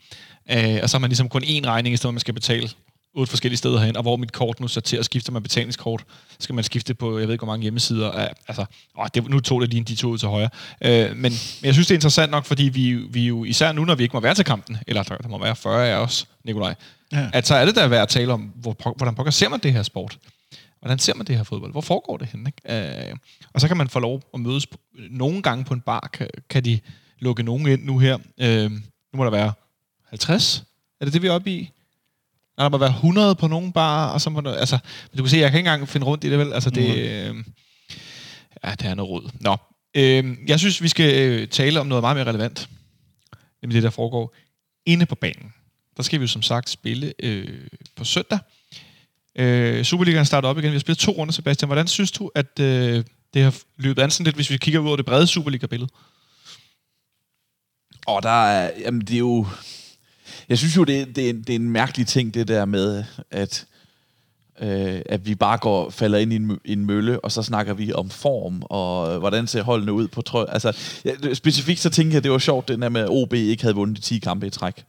Speaker 1: Uh, og så har man ligesom kun én regning, i stedet for at man skal betale otte forskellige steder hen, og hvor mit kort nu så til at skifte med betalingskort, skal man skifte på, jeg ved ikke hvor mange hjemmesider. Altså, åh, det, nu tog det lige en de to ud til højre. Uh, men, men jeg synes, det er interessant nok, fordi vi, vi jo, især nu, når vi ikke må være til kampen, eller der, der må være 40 af os, Nikolaj, ja. at så er det da værd at tale om, hvor, hvordan pokker ser man det her sport? Hvordan ser man det her fodbold? Hvor foregår det hen? Ikke? Øh, og så kan man få lov at mødes nogle gange på en bar. Kan, kan de lukke nogen ind nu her? Øh, nu må der være 50. Er det det, vi er oppe i? Nej, der må være 100 på nogle bar, og så må der, altså, du kan se, jeg kan ikke engang finde rundt i det, vel? Altså, det, øh, ja, det er noget råd. Nå, øh, jeg synes, vi skal øh, tale om noget meget mere relevant, nemlig det, der foregår inde på banen. Der skal vi jo som sagt spille øh, på søndag, Øh, Superligaen starter op igen. Vi har spillet to runder, Sebastian. Hvordan synes du, at øh, det har løbet an sådan lidt, hvis vi kigger ud over det brede Superliga-billede?
Speaker 3: Og der er, jamen det er jo, jeg synes jo, det, det, er, det er en mærkelig ting, det der med, at, øh, at vi bare går, falder ind i en, en mølle, og så snakker vi om form, og øh, hvordan ser holdene ud på trøj. Altså, ja, specifikt så tænker jeg, det var sjovt, den der med, at OB ikke havde vundet de 10 kampe i træk.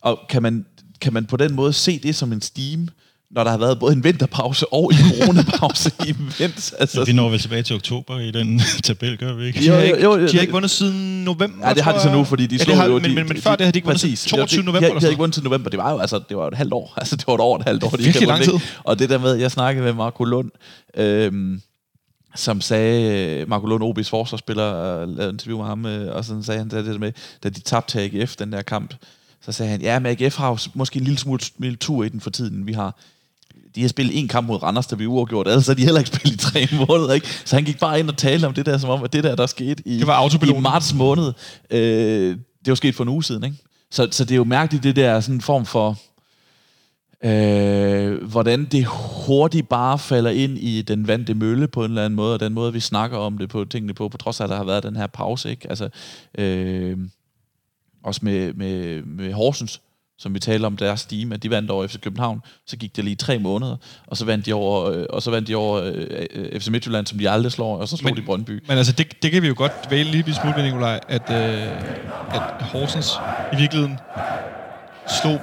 Speaker 3: Og kan man, kan man på den måde se det som en steam, når der har været både en vinterpause og en coronapause i vent.
Speaker 4: Altså, ja, vi når vel tilbage til oktober i den tabel, gør vi ikke?
Speaker 1: De har, ikke, jo, jo, de har ikke vundet siden november.
Speaker 3: Ja, det har de så nu, fordi de
Speaker 1: slog ja, har, jo... Men, men, men, før det havde de ikke vundet siden 22 november.
Speaker 3: De, de, de havde ikke vundet til november. Det var jo altså, det var et halvt år. Altså, det var et år, et halvt år.
Speaker 1: Det er lang tid.
Speaker 3: Og det der med, jeg snakkede med Marco Lund, øhm, som sagde, Marco Lund, OB's forsvarsspiller, uh, lavede en interview med ham, uh, og sådan sagde han det der med, da de tabte AGF, den der kamp, så sagde han, ja, men AGF har jo måske en lille smule tur i den for tiden. Vi har de har spillet en kamp mod Randers, der vi uafgjort, ellers har de heller ikke spillet i tre måneder, ikke? Så han gik bare ind og talte om det der, som om, at det der, der skete i,
Speaker 1: det var
Speaker 3: i marts måned, øh, det var sket for en uge siden, ikke? Så, så det er jo mærkeligt, det der sådan en form for, øh, hvordan det hurtigt bare falder ind i den vante mølle på en eller anden måde, og den måde, vi snakker om det på tingene på, på trods af, at der har været den her pause, ikke? Altså, øh, også med, med, med Horsens, som vi talte om deres team, at de vandt over FC København, så gik det lige tre måneder, og så vandt de over, øh, og så vandt de over øh, FC Midtjylland, som de aldrig slår, og så slog
Speaker 1: Men-
Speaker 3: de Brøndby.
Speaker 1: Men altså, det, det kan vi jo godt vælge lige smule ved, Nikolaj, at, øh, at Horsens i virkeligheden slog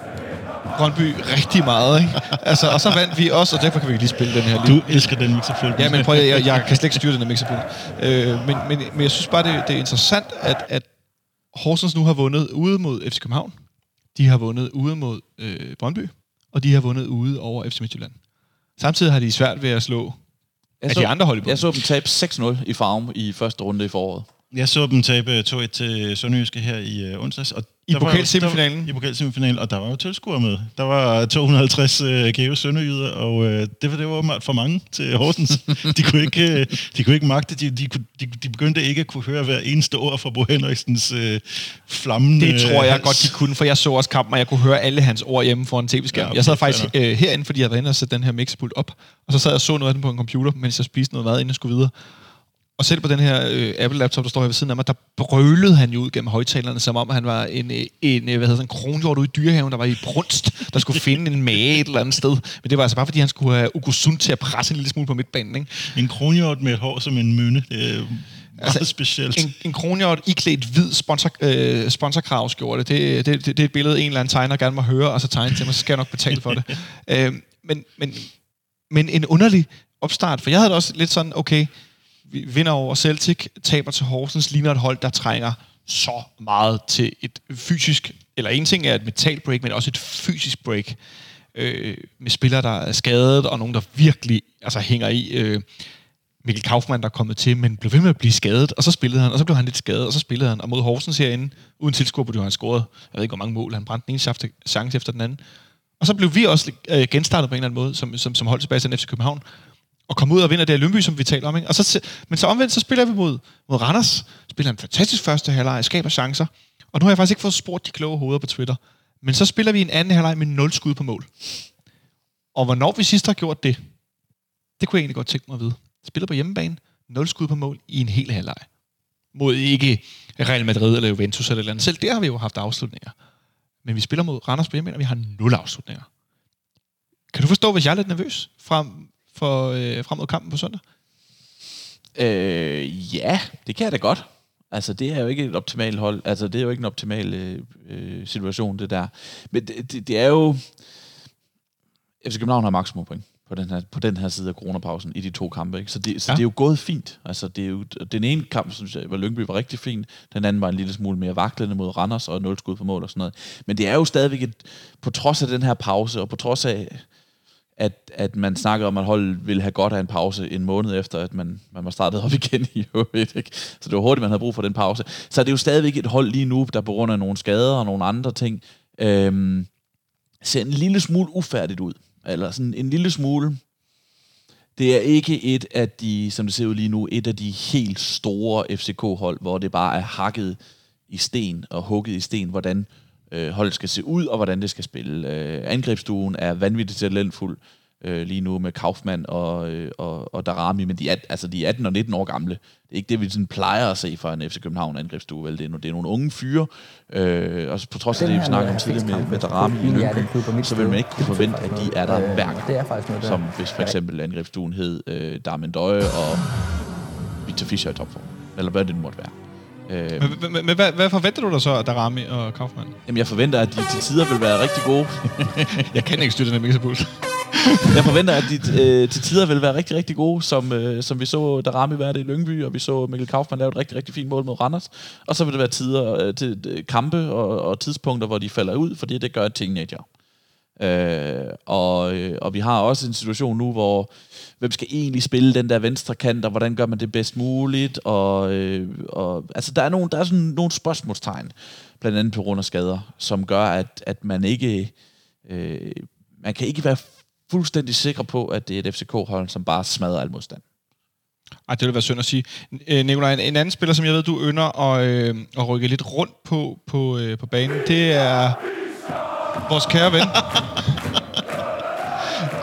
Speaker 1: Brøndby rigtig meget, ikke? Altså, og så vandt vi også, og derfor kan vi lige spille den her.
Speaker 4: Du elsker den mixerpult.
Speaker 1: Ja, men prøv at, jeg, jeg kan slet ikke styre den her mixerpult. Øh, men, men, men jeg synes bare, det, det er interessant, at, at Horsens nu har vundet ude mod FC København. De har vundet ude mod øh, Brøndby. Og de har vundet ude over FC Midtjylland. Samtidig har de svært ved at slå
Speaker 3: Jeg
Speaker 1: af de andre hold i
Speaker 3: jeg
Speaker 1: bunden.
Speaker 3: så dem tabe 6-0 i Farum i første runde i foråret.
Speaker 4: Jeg så dem tabe 2-1 til Sønderjyske her i uh, onsdags. Og
Speaker 1: I pokalsemifinalen?
Speaker 4: I pokalsemifinalen, og der var jo tilskuere med. Der var 250 uh, gave sønderjyder, og uh, det var det var åbenbart for mange til Horsens. de, kunne ikke, uh, de kunne ikke magte, de, de, de, de begyndte ikke at kunne høre hver eneste ord fra Bo Henriksens uh, flammende
Speaker 1: Det tror jeg
Speaker 4: hals.
Speaker 1: godt, de kunne, for jeg så også kampen, og jeg kunne høre alle hans ord hjemme foran tv-skærmen.
Speaker 4: Ja, okay,
Speaker 1: jeg sad faktisk øh, herinde, fordi jeg havde været inde og sætte den her mixerpult op, og så sad jeg og så noget af den på en computer, mens jeg spiste noget mad, inden jeg skulle videre. Og selv på den her øh, Apple-laptop, der står her ved siden af mig, der brølede han jo ud gennem højtalerne, som om han var en, øh, en øh, hvad hedder sådan, en kronhjort ude i dyrehaven, der var i brunst, der skulle finde en mage et eller andet sted. Men det var altså bare, fordi han skulle have Ugo til at presse en lille smule på midtbanen. Ikke?
Speaker 4: En kronhjort med et hår som en mynde. Det er meget
Speaker 1: Altså,
Speaker 4: specielt.
Speaker 1: En, en kronhjort iklædt hvid sponsor, øh, sponsorkravskjorte, det, det, det, det er et billede, en eller anden tegner gerne må høre, og så tegne til mig, så skal jeg nok betale for det. øh, men, men, men en underlig opstart, for jeg havde det også lidt sådan, okay, vinder over Celtic, taber til Horsens, ligner et hold, der trænger så meget til et fysisk, eller en ting er et mental break, men også et fysisk break, øh, med spillere, der er skadet, og nogen, der virkelig altså, hænger i. Øh, Mikkel Kaufmann, der er kommet til, men blev ved med at blive skadet, og så spillede han, og så blev han lidt skadet, og så spillede han, og mod Horsens herinde, uden tilskuer, burde han scoret, jeg ved ikke, hvor mange mål, han brændte den ene chance- chance efter den anden. Og så blev vi også øh, genstartet på en eller anden måde, som, som, som hold tilbage til FC København, og kom ud og vinder det her Lyngby, som vi taler om. Ikke? Og så, men så omvendt, så spiller vi mod, mod Randers, spiller en fantastisk første halvleg, skaber chancer, og nu har jeg faktisk ikke fået spurgt de kloge hoveder på Twitter, men så spiller vi en anden halvleg med 0 skud på mål. Og hvornår vi sidst har gjort det, det kunne jeg egentlig godt tænke mig at vide. Spiller på hjemmebane, 0 skud på mål i en hel halvleg. Mod ikke Real Madrid eller Juventus eller eller andet. Selv der har vi jo haft afslutninger. Men vi spiller mod Randers på hjemmebane, og vi har 0 afslutninger. Kan du forstå, hvis jeg er lidt nervøs fra for, øh, frem mod kampen på søndag?
Speaker 3: Øh, ja, det kan jeg da godt. Altså, det er jo ikke et optimalt hold. Altså, det er jo ikke en optimal øh, øh, situation, det der. Men det, det, det er jo... FC København har maksimum point på den her, på den her side af coronapausen i de to kampe. Ikke? Så, det, så
Speaker 1: Ja.
Speaker 3: det er jo gået fint. Altså, det er jo, den ene kamp, synes jeg, var Lyngby var rigtig fin. Den anden var en lille smule mere vaklende mod Randers og 0 skud på mål og sådan noget. Men det er jo stadigvæk et, på trods af den her pause, og på trods af, at, at man snakker om, at holdet ville have godt af en pause en måned efter, at man, man var startet op igen i øvrigt. Ikke? Så det var hurtigt, man havde brug for den pause. Så det er jo stadigvæk et hold lige nu, der på grund af nogle skader og nogle andre ting, øhm, ser en lille smule ufærdigt ud. Eller sådan en lille smule... Det er ikke et af de, som det ser ud lige nu, et af de helt store FCK-hold, hvor det bare er hakket i sten og hugget i sten, hvordan øh, holdet skal se ud, og hvordan det skal spille. Øh, angrebsstuen er vanvittigt talentfuld øh, lige nu med Kaufmann og, øh, og, og Darami, men de er, altså, de er 18 og 19 år gamle. Det er ikke det, vi sådan plejer at se fra en FC København angrebsstue, vel? Det er, no- det er nogle unge fyre, øh, og på trods af det, vi snakker om tidligere med, med Darami i Lyngby, så vil man ikke kunne forvente, at de er der hver gang.
Speaker 7: Det er faktisk noget.
Speaker 3: Som hvis for eksempel angrebsstuen hed øh, Darmen Døje og Victor Fischer i topform. Eller hvad det nu måtte være. Øh,
Speaker 1: Men, men, men, hvad, hvad forventer du der så af Darami og Kaufmann?
Speaker 3: Jamen, jeg forventer, at de til tider vil være rigtig gode.
Speaker 1: Jeg kan ikke styre den her mixerpult.
Speaker 3: Jeg forventer, at de øh, til tider vil være rigtig, rigtig gode, som, øh, som vi så Darami være det i Lyngby, og vi så Mikkel Kaufmann lave et rigtig, rigtig fint mål mod Randers. Og så vil det være tider øh, til øh, kampe og, og tidspunkter, hvor de falder ud, fordi det gør teenager. Øh, og, øh, og vi har også en situation nu, hvor hvem skal egentlig spille den der venstre kant, og hvordan gør man det bedst muligt? Og, øh, og altså, der er, nogle, der er sådan nogle spørgsmålstegn, blandt andet på grund af skader, som gør, at, at man ikke øh, man kan ikke være fuldstændig sikker på, at det er et FCK-hold, som bare smadrer al modstand.
Speaker 1: Ej, det ville være synd at sige. Øh, Nikolaj, en, en anden spiller, som jeg ved, du ynder at, øh, at rykke lidt rundt på, på, øh, på banen, det er vores kære ven.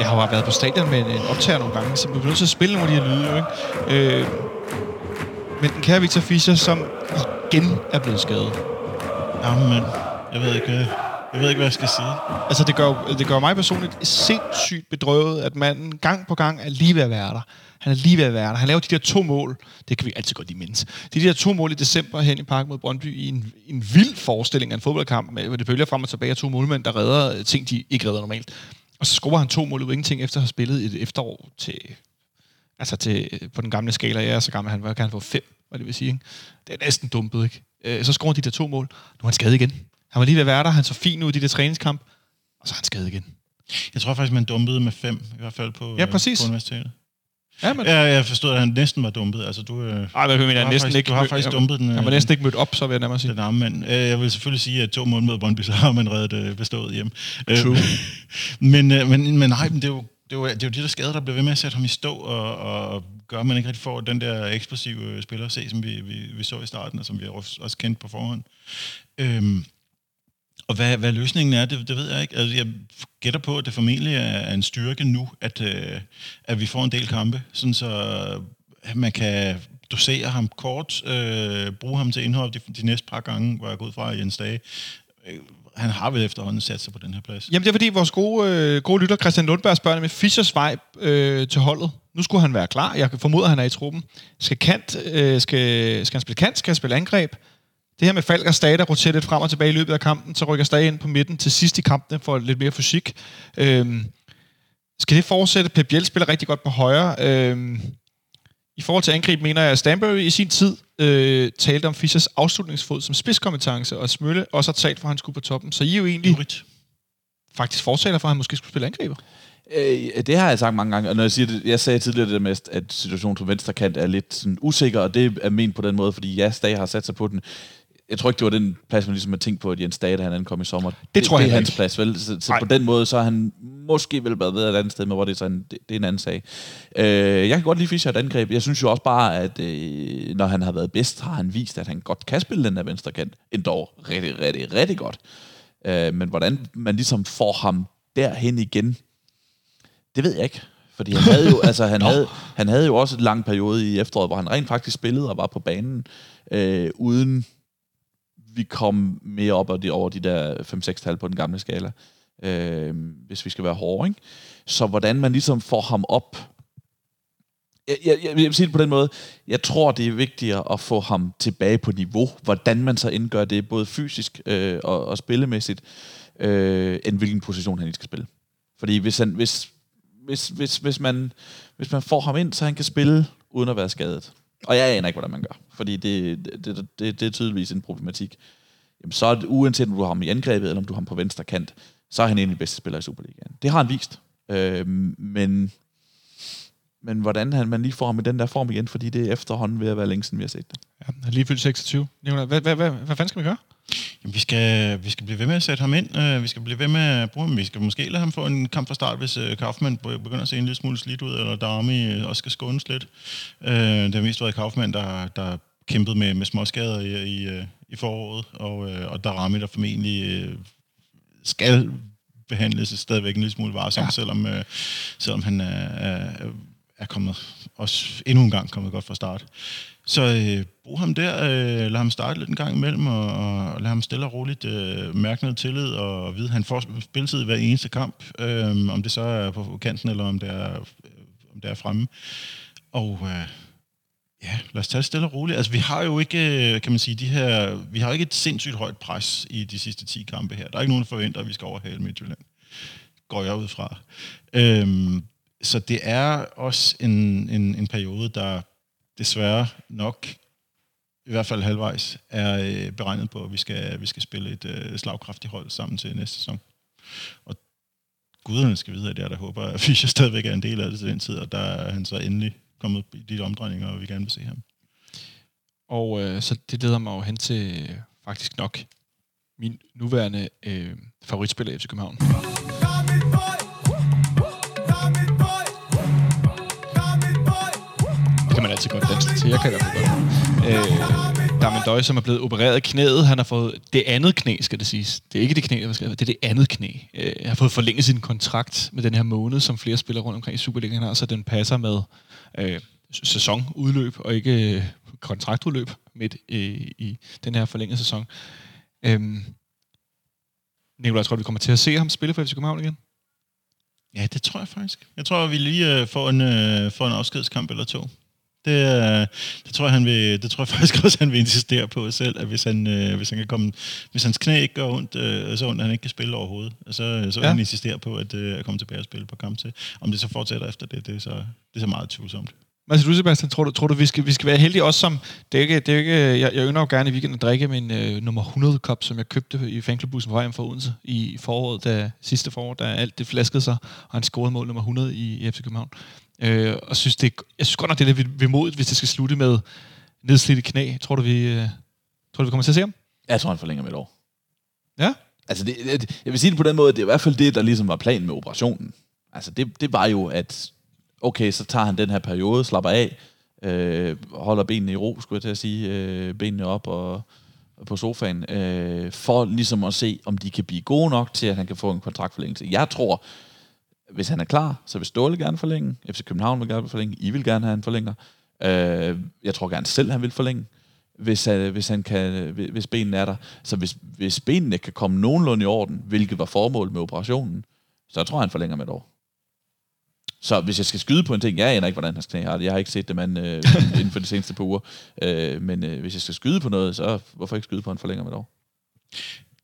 Speaker 1: jeg har jo været på stadion med en, en optager nogle gange, så vi bliver nødt til at spille nogle af de her lyde, jo, ikke? Øh, men den kære Victor Fischer, som igen er blevet skadet.
Speaker 4: Jamen, jeg ved ikke, øh jeg ved ikke, hvad jeg skal sige.
Speaker 1: Altså, det gør, det gør mig personligt sindssygt bedrøvet, at manden gang på gang er lige ved at være der. Han er lige ved at være der. Han laver de der to mål. Det kan vi altid godt lige mindes. De der to mål i december hen i park mod Brøndby i en, en vild forestilling af en fodboldkamp, med, hvor det bølger frem og tilbage af to målmænd, der redder øh, ting, de ikke redder normalt. Og så scorer han to mål ud ingenting, efter at have spillet et efterår til, altså til, øh, på den gamle skala. Jeg er så gammel, han var, kan han få fem, hvad det vil sige. Ikke? Det er næsten dumpet, ikke? Øh, så scorer de der to mål. Nu er han skadet igen. Han var lige ved at være der. Han så fin ud i de der træningskamp. Og så er han skadet igen.
Speaker 4: Jeg tror faktisk, man dumpede med fem, i hvert fald på,
Speaker 1: Ja,
Speaker 4: øh,
Speaker 1: præcis.
Speaker 4: på universitetet.
Speaker 1: Ja, men...
Speaker 4: Ja, jeg forstod, at han næsten var dumpet. Altså, du, øh,
Speaker 1: Ej, jeg mener,
Speaker 4: har
Speaker 1: næsten
Speaker 4: faktisk,
Speaker 1: ikke
Speaker 4: du har faktisk
Speaker 1: jeg-
Speaker 4: dumpet den.
Speaker 1: Han var
Speaker 4: øh,
Speaker 1: næsten ikke mødt op, så vil jeg nærmere sige.
Speaker 4: den arme mand. Øh, Jeg vil selvfølgelig sige, at to måneder mod Brøndby, så har man reddet bestået hjem.
Speaker 1: True.
Speaker 4: Men, men, men nej, men det er jo det jo, det jo de der skader, der bliver ved med at sætte ham i stå, og, og gør, at man ikke rigtig får den der eksplosive spiller at se, som vi, vi, vi så i starten, og som vi også også kendte på forhånd. Øhm, og hvad, hvad løsningen er, det, det ved jeg ikke. Altså, jeg gætter på, at det formentlig er, en styrke nu, at, øh, at vi får en del kampe, sådan så at man kan dosere ham kort, øh, bruge ham til indhold de, de næste par gange, hvor jeg går ud fra Jens Dage. Øh, han har vel efterhånden sat sig på den her plads.
Speaker 1: Jamen, det er fordi vores gode, øh, gode lytter, Christian Lundberg, spørger med Fischers vej øh, til holdet. Nu skulle han være klar. Jeg formoder, han er i truppen. Skal, kant, øh, skal, skal han spille kant? Skal han spille angreb? Det her med Falk og Stage, der roterer lidt frem og tilbage i løbet af kampen, så rykker Stage ind på midten til sidst i kampen for lidt mere fysik. Øhm, skal det fortsætte? Pep Biel spiller rigtig godt på højre. Øhm, I forhold til angreb mener jeg, at Stanbury i sin tid øh, talte om Fischers afslutningsfod som spidskompetence, og Smølle også har talt for, at han skulle på toppen. Så I er jo egentlig
Speaker 4: Jurit.
Speaker 1: faktisk fortaler for, at han måske skulle spille angriber.
Speaker 3: Øh, det har jeg sagt mange gange, og når jeg siger det, jeg sagde tidligere det der med, at situationen på venstre kant er lidt sådan usikker, og det er ment på den måde, fordi ja, Stage har sat sig på den. Jeg tror ikke, det var den plads, man ligesom har tænkt på, at Jens Dage, da han ankom i sommer. Det,
Speaker 1: tror
Speaker 3: det
Speaker 1: jeg
Speaker 3: er hans plads, vel? Så, så på den måde, så har han måske vel været ved et andet sted, men hvor det er, så en, det, det er en anden sag. Øh, jeg kan godt lide Fischer et angreb. Jeg synes jo også bare, at øh, når han har været bedst, har han vist, at han godt kan spille den der venstre kant. Endda rigtig, rigtig, rigtig godt. Øh, men hvordan man ligesom får ham derhen igen, det ved jeg ikke. Fordi han havde jo, altså, han havde, han havde jo også en lang periode i efteråret, hvor han rent faktisk spillede og var på banen, øh, uden vi kom mere op over de, over de der 5-6 tal på den gamle skala, øh, hvis vi skal være hårde. Ikke? Så hvordan man ligesom får ham op, jeg, jeg, jeg vil sige det på den måde, jeg tror, det er vigtigere at få ham tilbage på niveau, hvordan man så indgør det, både fysisk øh, og, og spillemæssigt, øh, end hvilken position han skal spille. Fordi hvis, han, hvis, hvis, hvis, hvis, man, hvis man får ham ind, så han kan spille uden at være skadet, og jeg aner ikke, hvordan man gør, fordi det, det, det, det er tydeligvis en problematik, jamen så er det, uanset om du har ham i angrebet, eller om du har ham på venstre kant, så er han en af de bedste spillere i Superligaen. Det har han vist. Øh, men, men hvordan han, man lige får ham i den der form igen, fordi det er efterhånden ved at være længe siden, vi har set det.
Speaker 1: Ja, lige fyldt 26. Nicolaj, Hvad, hvad, hvad, hvad fanden skal vi gøre?
Speaker 4: Jamen, vi, skal, vi skal blive ved med at sætte ham ind. Uh, vi skal blive ved med at bruge ham. Vi skal måske lade ham få en kamp fra start, hvis uh, Kaufmann be- begynder at se en lille smule slidt ud, eller Darmi øh, også skal skånes lidt. Uh, det har mest været Kaufmann, der, der kæmpet med, med småskader i, i, uh, i foråret, og, uh, og Darami, der formentlig uh, skal behandles stadigvæk en lille smule varsomt, ja. selvom, uh, selvom han er, er, er kommet også endnu en gang kommet godt fra start. Så øh, brug ham der, øh, lad ham starte lidt en gang imellem, og, og lad ham stille og roligt øh, mærke noget tillid, og vide, at han får spilletid i hver eneste kamp, øh, om det så er på kanten, eller om det er, øh, om det er fremme. Og øh, ja, lad os tage det stille og roligt. Altså, vi har jo ikke, øh, kan man sige, de her, vi har ikke et sindssygt højt pres i de sidste 10 kampe her. Der er ikke nogen, der forventer, at vi skal overhale Midtjylland. Går jeg ud fra. Øh, så det er også en, en, en periode, der desværre nok, i hvert fald halvvejs, er øh, beregnet på, at vi skal, vi skal spille et øh, slagkraftigt hold sammen til næste sæson. Og guderne skal vide, at jeg der håber, at Fischer stadigvæk er en del af det til den tid, og der er han så endelig kommet i de omdrejninger, og vi gerne vil se ham.
Speaker 1: Og øh, så det leder mig jo hen til øh, faktisk nok min nuværende øh, favoritspiller i FC København. Kan man altid godt danse til. Jeg kan i hvert fald godt. Øh, Darmen Døj, som er blevet opereret i knæet. Han har fået det andet knæ, skal det siges. Det er ikke det knæ, der skal det er det andet knæ. Øh, han har fået forlænget sin kontrakt med den her måned, som flere spillere rundt omkring i Superligaen har, så den passer med øh, sæsonudløb og ikke øh, kontraktudløb midt øh, i den her forlængede sæson. Øh, Nicolaj, tror du, vi kommer til at se ham spille for FC København igen?
Speaker 4: Ja, det tror jeg faktisk. Jeg tror, vi lige øh, får, en, øh, får en afskedskamp eller to. Det, øh, det, tror jeg, han vil, det tror jeg faktisk også, han vil insistere på selv, at hvis, han, øh, hvis, han kan komme, hvis hans knæ ikke gør ondt, øh, så ondt, at han ikke kan spille overhovedet, så, så vil
Speaker 1: Ja.
Speaker 4: han insistere på at, øh, at komme tilbage og spille på kamp til. Om det så fortsætter efter det, det er så, det er så meget tvivlsomt.
Speaker 1: Hvad siger du, Sebastian? Tror du, tror du vi, skal, vi skal være heldige også som... Det er ikke, det er ikke, jeg, jeg ynder jo gerne i weekenden at drikke min øh, nummer 100 kop, som jeg købte i fanklubbussen på vej hjem fra Odense i foråret, da, sidste forår, da alt det flaskede sig, og han scorede mål nummer 100 i, i FC København. Øh, og synes det, jeg synes godt nok, det er lidt vemodigt, hvis det skal slutte med nedslidte knæ. Tror du, vi, øh, tror du, vi kommer til at se ham?
Speaker 3: Jeg tror, han forlænger med et år.
Speaker 1: Ja?
Speaker 3: Altså, det, det, jeg vil sige det på den måde, det er i hvert fald det, der ligesom var planen med operationen. Altså, det, det var jo, at okay, så tager han den her periode, slapper af, øh, holder benene i ro, skulle jeg til at sige, øh, benene op og, og på sofaen, øh, for ligesom at se, om de kan blive gode nok til, at han kan få en kontraktforlængelse. Jeg tror, hvis han er klar, så vil Ståle gerne forlænge, FC København vil gerne forlænge, I vil gerne have en forlænger. Øh, jeg tror gerne selv, han vil forlænge hvis, han, hvis, han kan, øh, hvis benene er der. Så hvis, hvis benene kan komme nogenlunde i orden, hvilket var formålet med operationen, så tror jeg, han forlænger med et år. Så hvis jeg skal skyde på en ting, jeg aner ikke, hvordan hans knæ har det. Jeg har ikke set det mand øh, inden for de seneste par uger. Øh, men øh, hvis jeg skal skyde på noget, så hvorfor ikke skyde på, en forlænger med et år?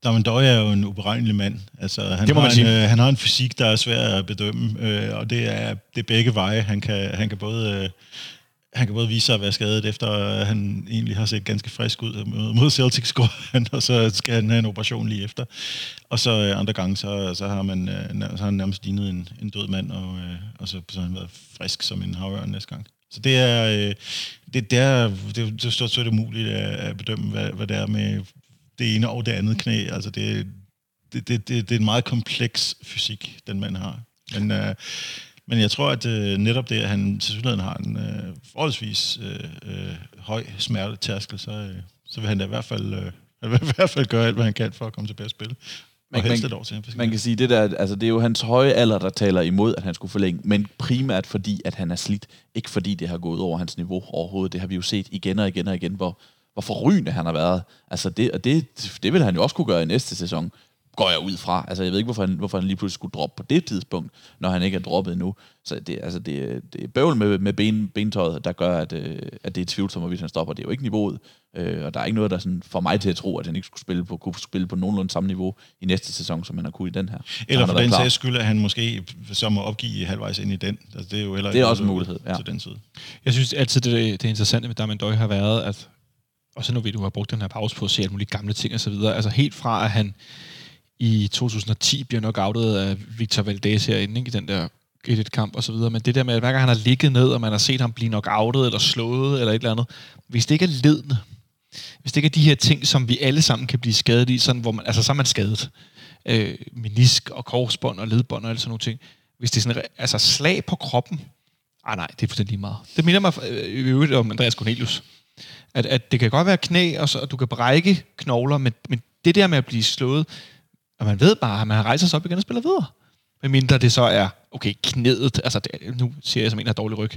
Speaker 4: Damon Døj er jo en uberegnelig mand. Altså, han,
Speaker 1: Det må
Speaker 4: har
Speaker 1: man
Speaker 4: en,
Speaker 1: sige.
Speaker 4: øh, han har en fysik, der er svær at bedømme, øh, og det er, det er begge veje. Han kan, han kan både... Øh, han kan både vise sig at være skadet, efter at han egentlig har set ganske frisk ud mod Celtic score, han, og så skal han have en operation lige efter. Og så øh, andre gange, så, så, har, man, øh, så har han nærmest lignet en, en død mand, og, øh, og så, så har han været frisk som en havørn næste gang. Så det er, øh, det, det er, det, det er stort set umuligt at, at bedømme, hvad, hvad det er med det ene og det andet knæ. Altså det, det, det, det, det er en meget kompleks fysik, den mand har. Men, øh, men jeg tror, at øh, netop det, at han til synligheden har en øh, forholdsvis øh, øh, høj smertetærskel, så, øh, så vil han da i hvert fald, øh, han vil i hvert fald gøre alt, hvad han kan for at komme tilbage og spille.
Speaker 3: Man-
Speaker 4: og
Speaker 3: man-
Speaker 4: et år til.
Speaker 3: Man kan sige, det der, altså det er jo hans høje alder, der taler imod, at han skulle forlænge, men primært fordi, at han er slidt. Ikke fordi det har gået over hans niveau overhovedet. Det har vi jo set igen og igen og igen, hvor, hvor forrygende han har været. Altså det, og det, det vil han jo også kunne gøre i næste sæson, går jeg ud fra. Altså jeg ved ikke, hvorfor han, hvorfor han lige pludselig skulle droppe på det tidspunkt, når han ikke er droppet endnu. Så det, altså det, det er bøvl med, med ben, bentøjet, der gør, at, øh, at det er tvivlsomt, hvis han stopper. Det er jo ikke niveauet. Øh, og der er ikke noget, der sådan får mig til at tro, at han ikke skulle spille på, kunne spille på nogenlunde samme niveau i næste sæson, som han har kunnet i den her.
Speaker 4: Eller for den sags skyld, at han måske så må opgive halvvejs ind i den. Altså, det er jo heller
Speaker 3: Det er også en mulighed, ja.
Speaker 4: Til den side.
Speaker 1: Jeg synes altid, det, det interessante med Darman Døj har været, at og så nu ved du, har brugt den her pause på at se alle mulige gamle ting og så videre. Altså helt fra, at han i 2010 bliver nok outet af Victor Valdez herinde, ikke, i den der et kamp og så videre. Men det der med, at hver gang han har ligget ned, og man har set ham blive nok outet eller slået eller et eller andet, hvis det ikke er ledende, hvis det ikke er de her ting, som vi alle sammen kan blive skadet i, sådan, hvor man, altså så er man skadet. Øh, menisk og korsbånd og ledbånd og alle sådan nogle ting. Hvis det er sådan, altså slag på kroppen, ah nej, det er fuldstændig lige meget. Det minder mig øh, i øvrigt om Andreas Cornelius. At, at det kan godt være knæ, og, så, og du kan brække knogler, men, men det der med at blive slået, og man ved bare, at man rejser sig op igen og spiller videre. Men mindre det så er, okay, knæet, altså det, nu siger jeg som en, der har dårlig ryg.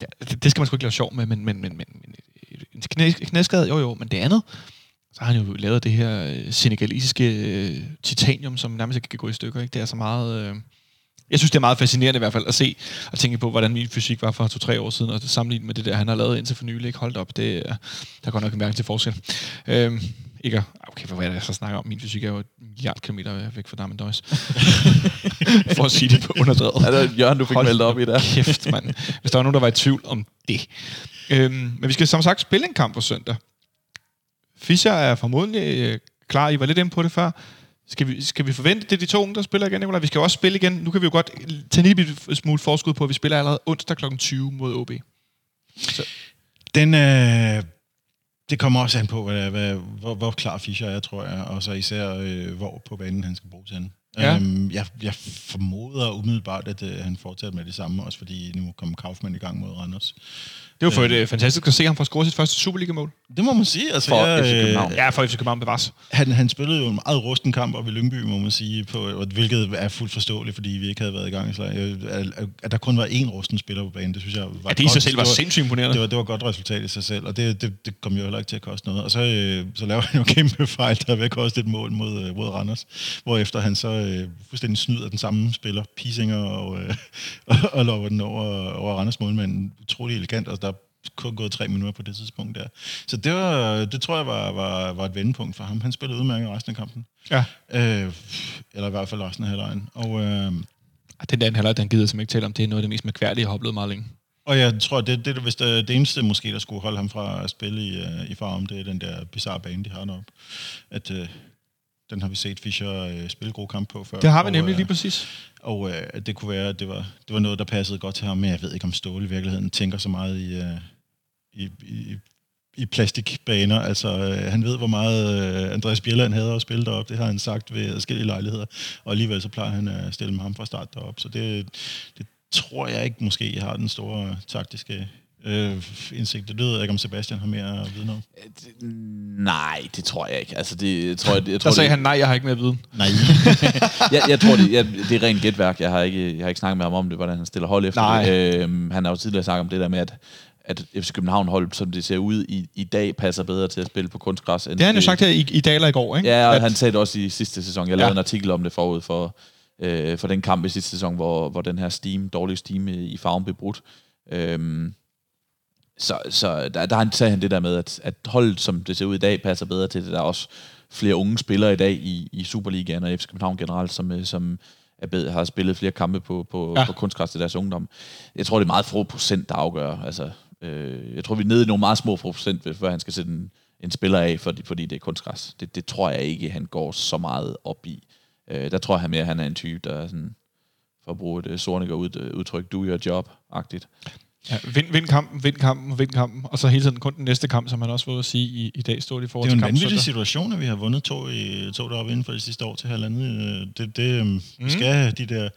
Speaker 1: Det, det skal man sgu ikke lave sjov med, men, men, men, men en knæ, knæskade, jo jo, men det andet, så har han jo lavet det her øh, senegalisiske øh, titanium, som nærmest ikke kan gå i stykker. Ikke? Det er så meget... Øh, jeg synes, det er meget fascinerende i hvert fald at se og tænke på, hvordan min fysik var for to-tre år siden, og sammenlignet med det der, han har lavet indtil for nylig. Ikke holdt op, det, er- der går nok en mærke til forskel. Øhm, ikke okay, hvad er det, jeg så snakker om? Min fysik er jo et milliard kilometer væk fra Darmen Døjs. for at sige det på underdrevet.
Speaker 3: Er det Jørgen, du fik
Speaker 1: Hold
Speaker 3: meldt op i der?
Speaker 1: Kæft, mand. Hvis der var nogen, der var i tvivl om det. Øhm, men vi skal som sagt spille en kamp på søndag. Fischer er formodentlig øh, klar. I var lidt inde på det før. Skal vi, skal vi forvente, det er de to unge, der spiller igen, Nicolaj? Vi skal jo også spille igen. Nu kan vi jo godt tage en lille smule forskud på, at vi spiller allerede onsdag kl. 20 mod OB.
Speaker 4: Den, øh, det kommer også an på, hvad, hvad, hvor, hvor klar Fischer er, tror jeg, og så især, øh, hvor på banen han skal bruges hen.
Speaker 1: Ja.
Speaker 4: Øhm, jeg, jeg formoder umiddelbart, at øh, han fortsætter med det samme, også fordi nu kommer Kaufmann i gang mod Randers.
Speaker 1: Det var for et, øh, fantastisk at se ham få scoret sit første Superliga-mål.
Speaker 4: Det må man sige. Altså,
Speaker 3: For
Speaker 4: jeg,
Speaker 3: FC
Speaker 4: øh,
Speaker 3: København.
Speaker 1: Ja, for FC København bevares.
Speaker 4: han, han spillede jo en meget rusten kamp op i Lyngby, må man sige, på, og hvilket er fuldt forståeligt, fordi vi ikke havde været i gang i slag. Øh, At, at der kun var én rusten spiller på banen, det synes jeg var
Speaker 1: Ja, det i sig selv var sindssygt imponerende.
Speaker 4: det var, det var et godt resultat i sig selv, og det, det, det kom jo heller ikke til at koste noget. Og så, øh, så laver han jo kæmpe fejl, der er ved at koste et mål mod, øh, mod Randers, hvorefter han så øh, fuldstændig snyder den samme spiller, Pisinger, og, øh, og, og lover den over, over Randers målmand. Utrolig elegant, og der er kun gået tre minutter på det tidspunkt der. Så det, var, det tror jeg var, var, var et vendepunkt for ham. Han spillede udmærket resten af kampen.
Speaker 1: Ja.
Speaker 4: Øh, eller i hvert fald resten af halvlejen. Og, øh,
Speaker 1: Den der heller, den gider jeg simpelthen ikke tale om. Det er noget af det mest mærkværdige, jeg har oplevet meget længe.
Speaker 4: Og jeg tror, det, det, hvis det, det eneste måske, der skulle holde ham fra at spille i, uh, i farm, det er den der bizarre bane, de har deroppe. At, uh, den har vi set Fischer uh, spille gode kamp på før.
Speaker 1: Det har vi
Speaker 4: og,
Speaker 1: nemlig
Speaker 4: øh,
Speaker 1: lige præcis.
Speaker 4: Og at det kunne være, at det var, det var noget, der passede godt til ham, men jeg ved ikke, om Ståle i virkeligheden tænker så meget i, uh, i, i, i plastikbaner. Altså, øh, han ved, hvor meget øh, Andreas Bjelland havde at spille derop. Det har han sagt ved forskellige lejligheder. Og alligevel så plejer han at stille med ham fra start derop. Så det, det tror jeg ikke måske har den store taktiske øh, indsigt. Det lyder jeg ikke, om Sebastian har mere at vide noget.
Speaker 3: Nej, det tror jeg ikke. Altså, det, jeg tror, jeg, jeg tror,
Speaker 1: Der sagde
Speaker 3: det,
Speaker 1: han, nej, jeg har ikke mere viden.
Speaker 4: Nej.
Speaker 3: jeg, jeg tror, det, jeg, det er rent gætværk. Jeg har, ikke, jeg har ikke snakket med ham om det, hvordan han stiller hold efter
Speaker 1: Nej.
Speaker 3: det. Øhm, han har jo tidligere snakket om det der med, at, at FC København hold, som det ser ud i, i dag, passer bedre til at spille på kunstgræs. End
Speaker 1: Det har han jo sagt her i, i dag eller i går, ikke?
Speaker 3: Ja, og
Speaker 1: At-
Speaker 3: han sagde det også i sidste sæson. Jeg lavede
Speaker 1: Ja.
Speaker 3: en artikel om det forud for, øh, for den kamp i sidste sæson, hvor, hvor den her steam, dårlige steam i, i farven blev brudt. Øhm, så så der, der sagde han det der med, at, at holdet, som det ser ud i dag, passer bedre til det. Der er også flere unge spillere i dag i, i Superligaen og FC København generelt, som, øh, som er bedre, har spillet flere kampe på, på,
Speaker 1: Ja.
Speaker 3: ja. på kunstgræs til deres ungdom. Jeg tror, det er meget få procent, der afgør. Altså, øh, jeg tror, vi er nede i nogle meget små procent, før han skal sætte en, en spiller af, fordi, fordi det er kunstgræs. Det, det tror jeg ikke, han går så meget op i. Øh, der tror jeg mere, at han er en type, der er sådan, for at bruge et uh, Sorniger ud, udtryk, do your job-agtigt.
Speaker 1: Ja, vind, vind kampen, vind kampen, vind kampen, og så hele tiden kun den næste kamp, som han også var at sige i, i dag, stod i forhold
Speaker 4: Det er jo
Speaker 1: til
Speaker 4: en vanvittig
Speaker 1: kampen.
Speaker 4: situation, at vi har vundet to, i, to deroppe inden for de sidste år til halvandet. Øh, Det, det, mm. Vi skal de der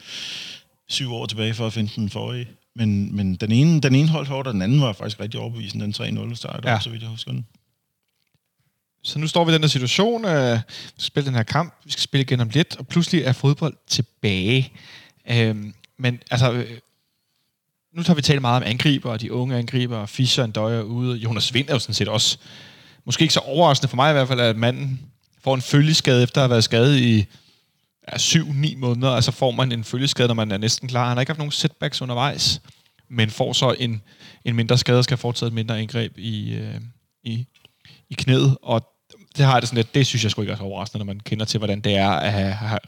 Speaker 4: syv år tilbage for at finde den forrige. Men, men den ene, den ene holdt hårdt, og den anden var faktisk rigtig overbevisende. Den 3-0 startede,
Speaker 1: Ja.
Speaker 4: så vidt jeg husker den.
Speaker 1: Så nu står vi i den her situation, øh, vi skal spille den her kamp, vi skal spille igen om lidt, og pludselig er fodbold tilbage. Øhm, men altså, øh, nu har vi talt meget om angriber, og de unge angriber, og Fischer en Døjer ude. Jonas Vind er jo sådan set også, måske ikke så overraskende for mig i hvert fald, at manden får en følgeskade efter at have været skadet i ja, 7-9 måneder. Altså får man en følgeskade, når man er næsten klar. Han har ikke haft nogen setbacks undervejs, men får så en, en mindre skade og skal fortsætte et mindre indgreb i, øh, i, i knæet, og det har jeg det sådan lidt, det synes jeg sgu ikke er så overraskende, når man kender til, hvordan det er at have, have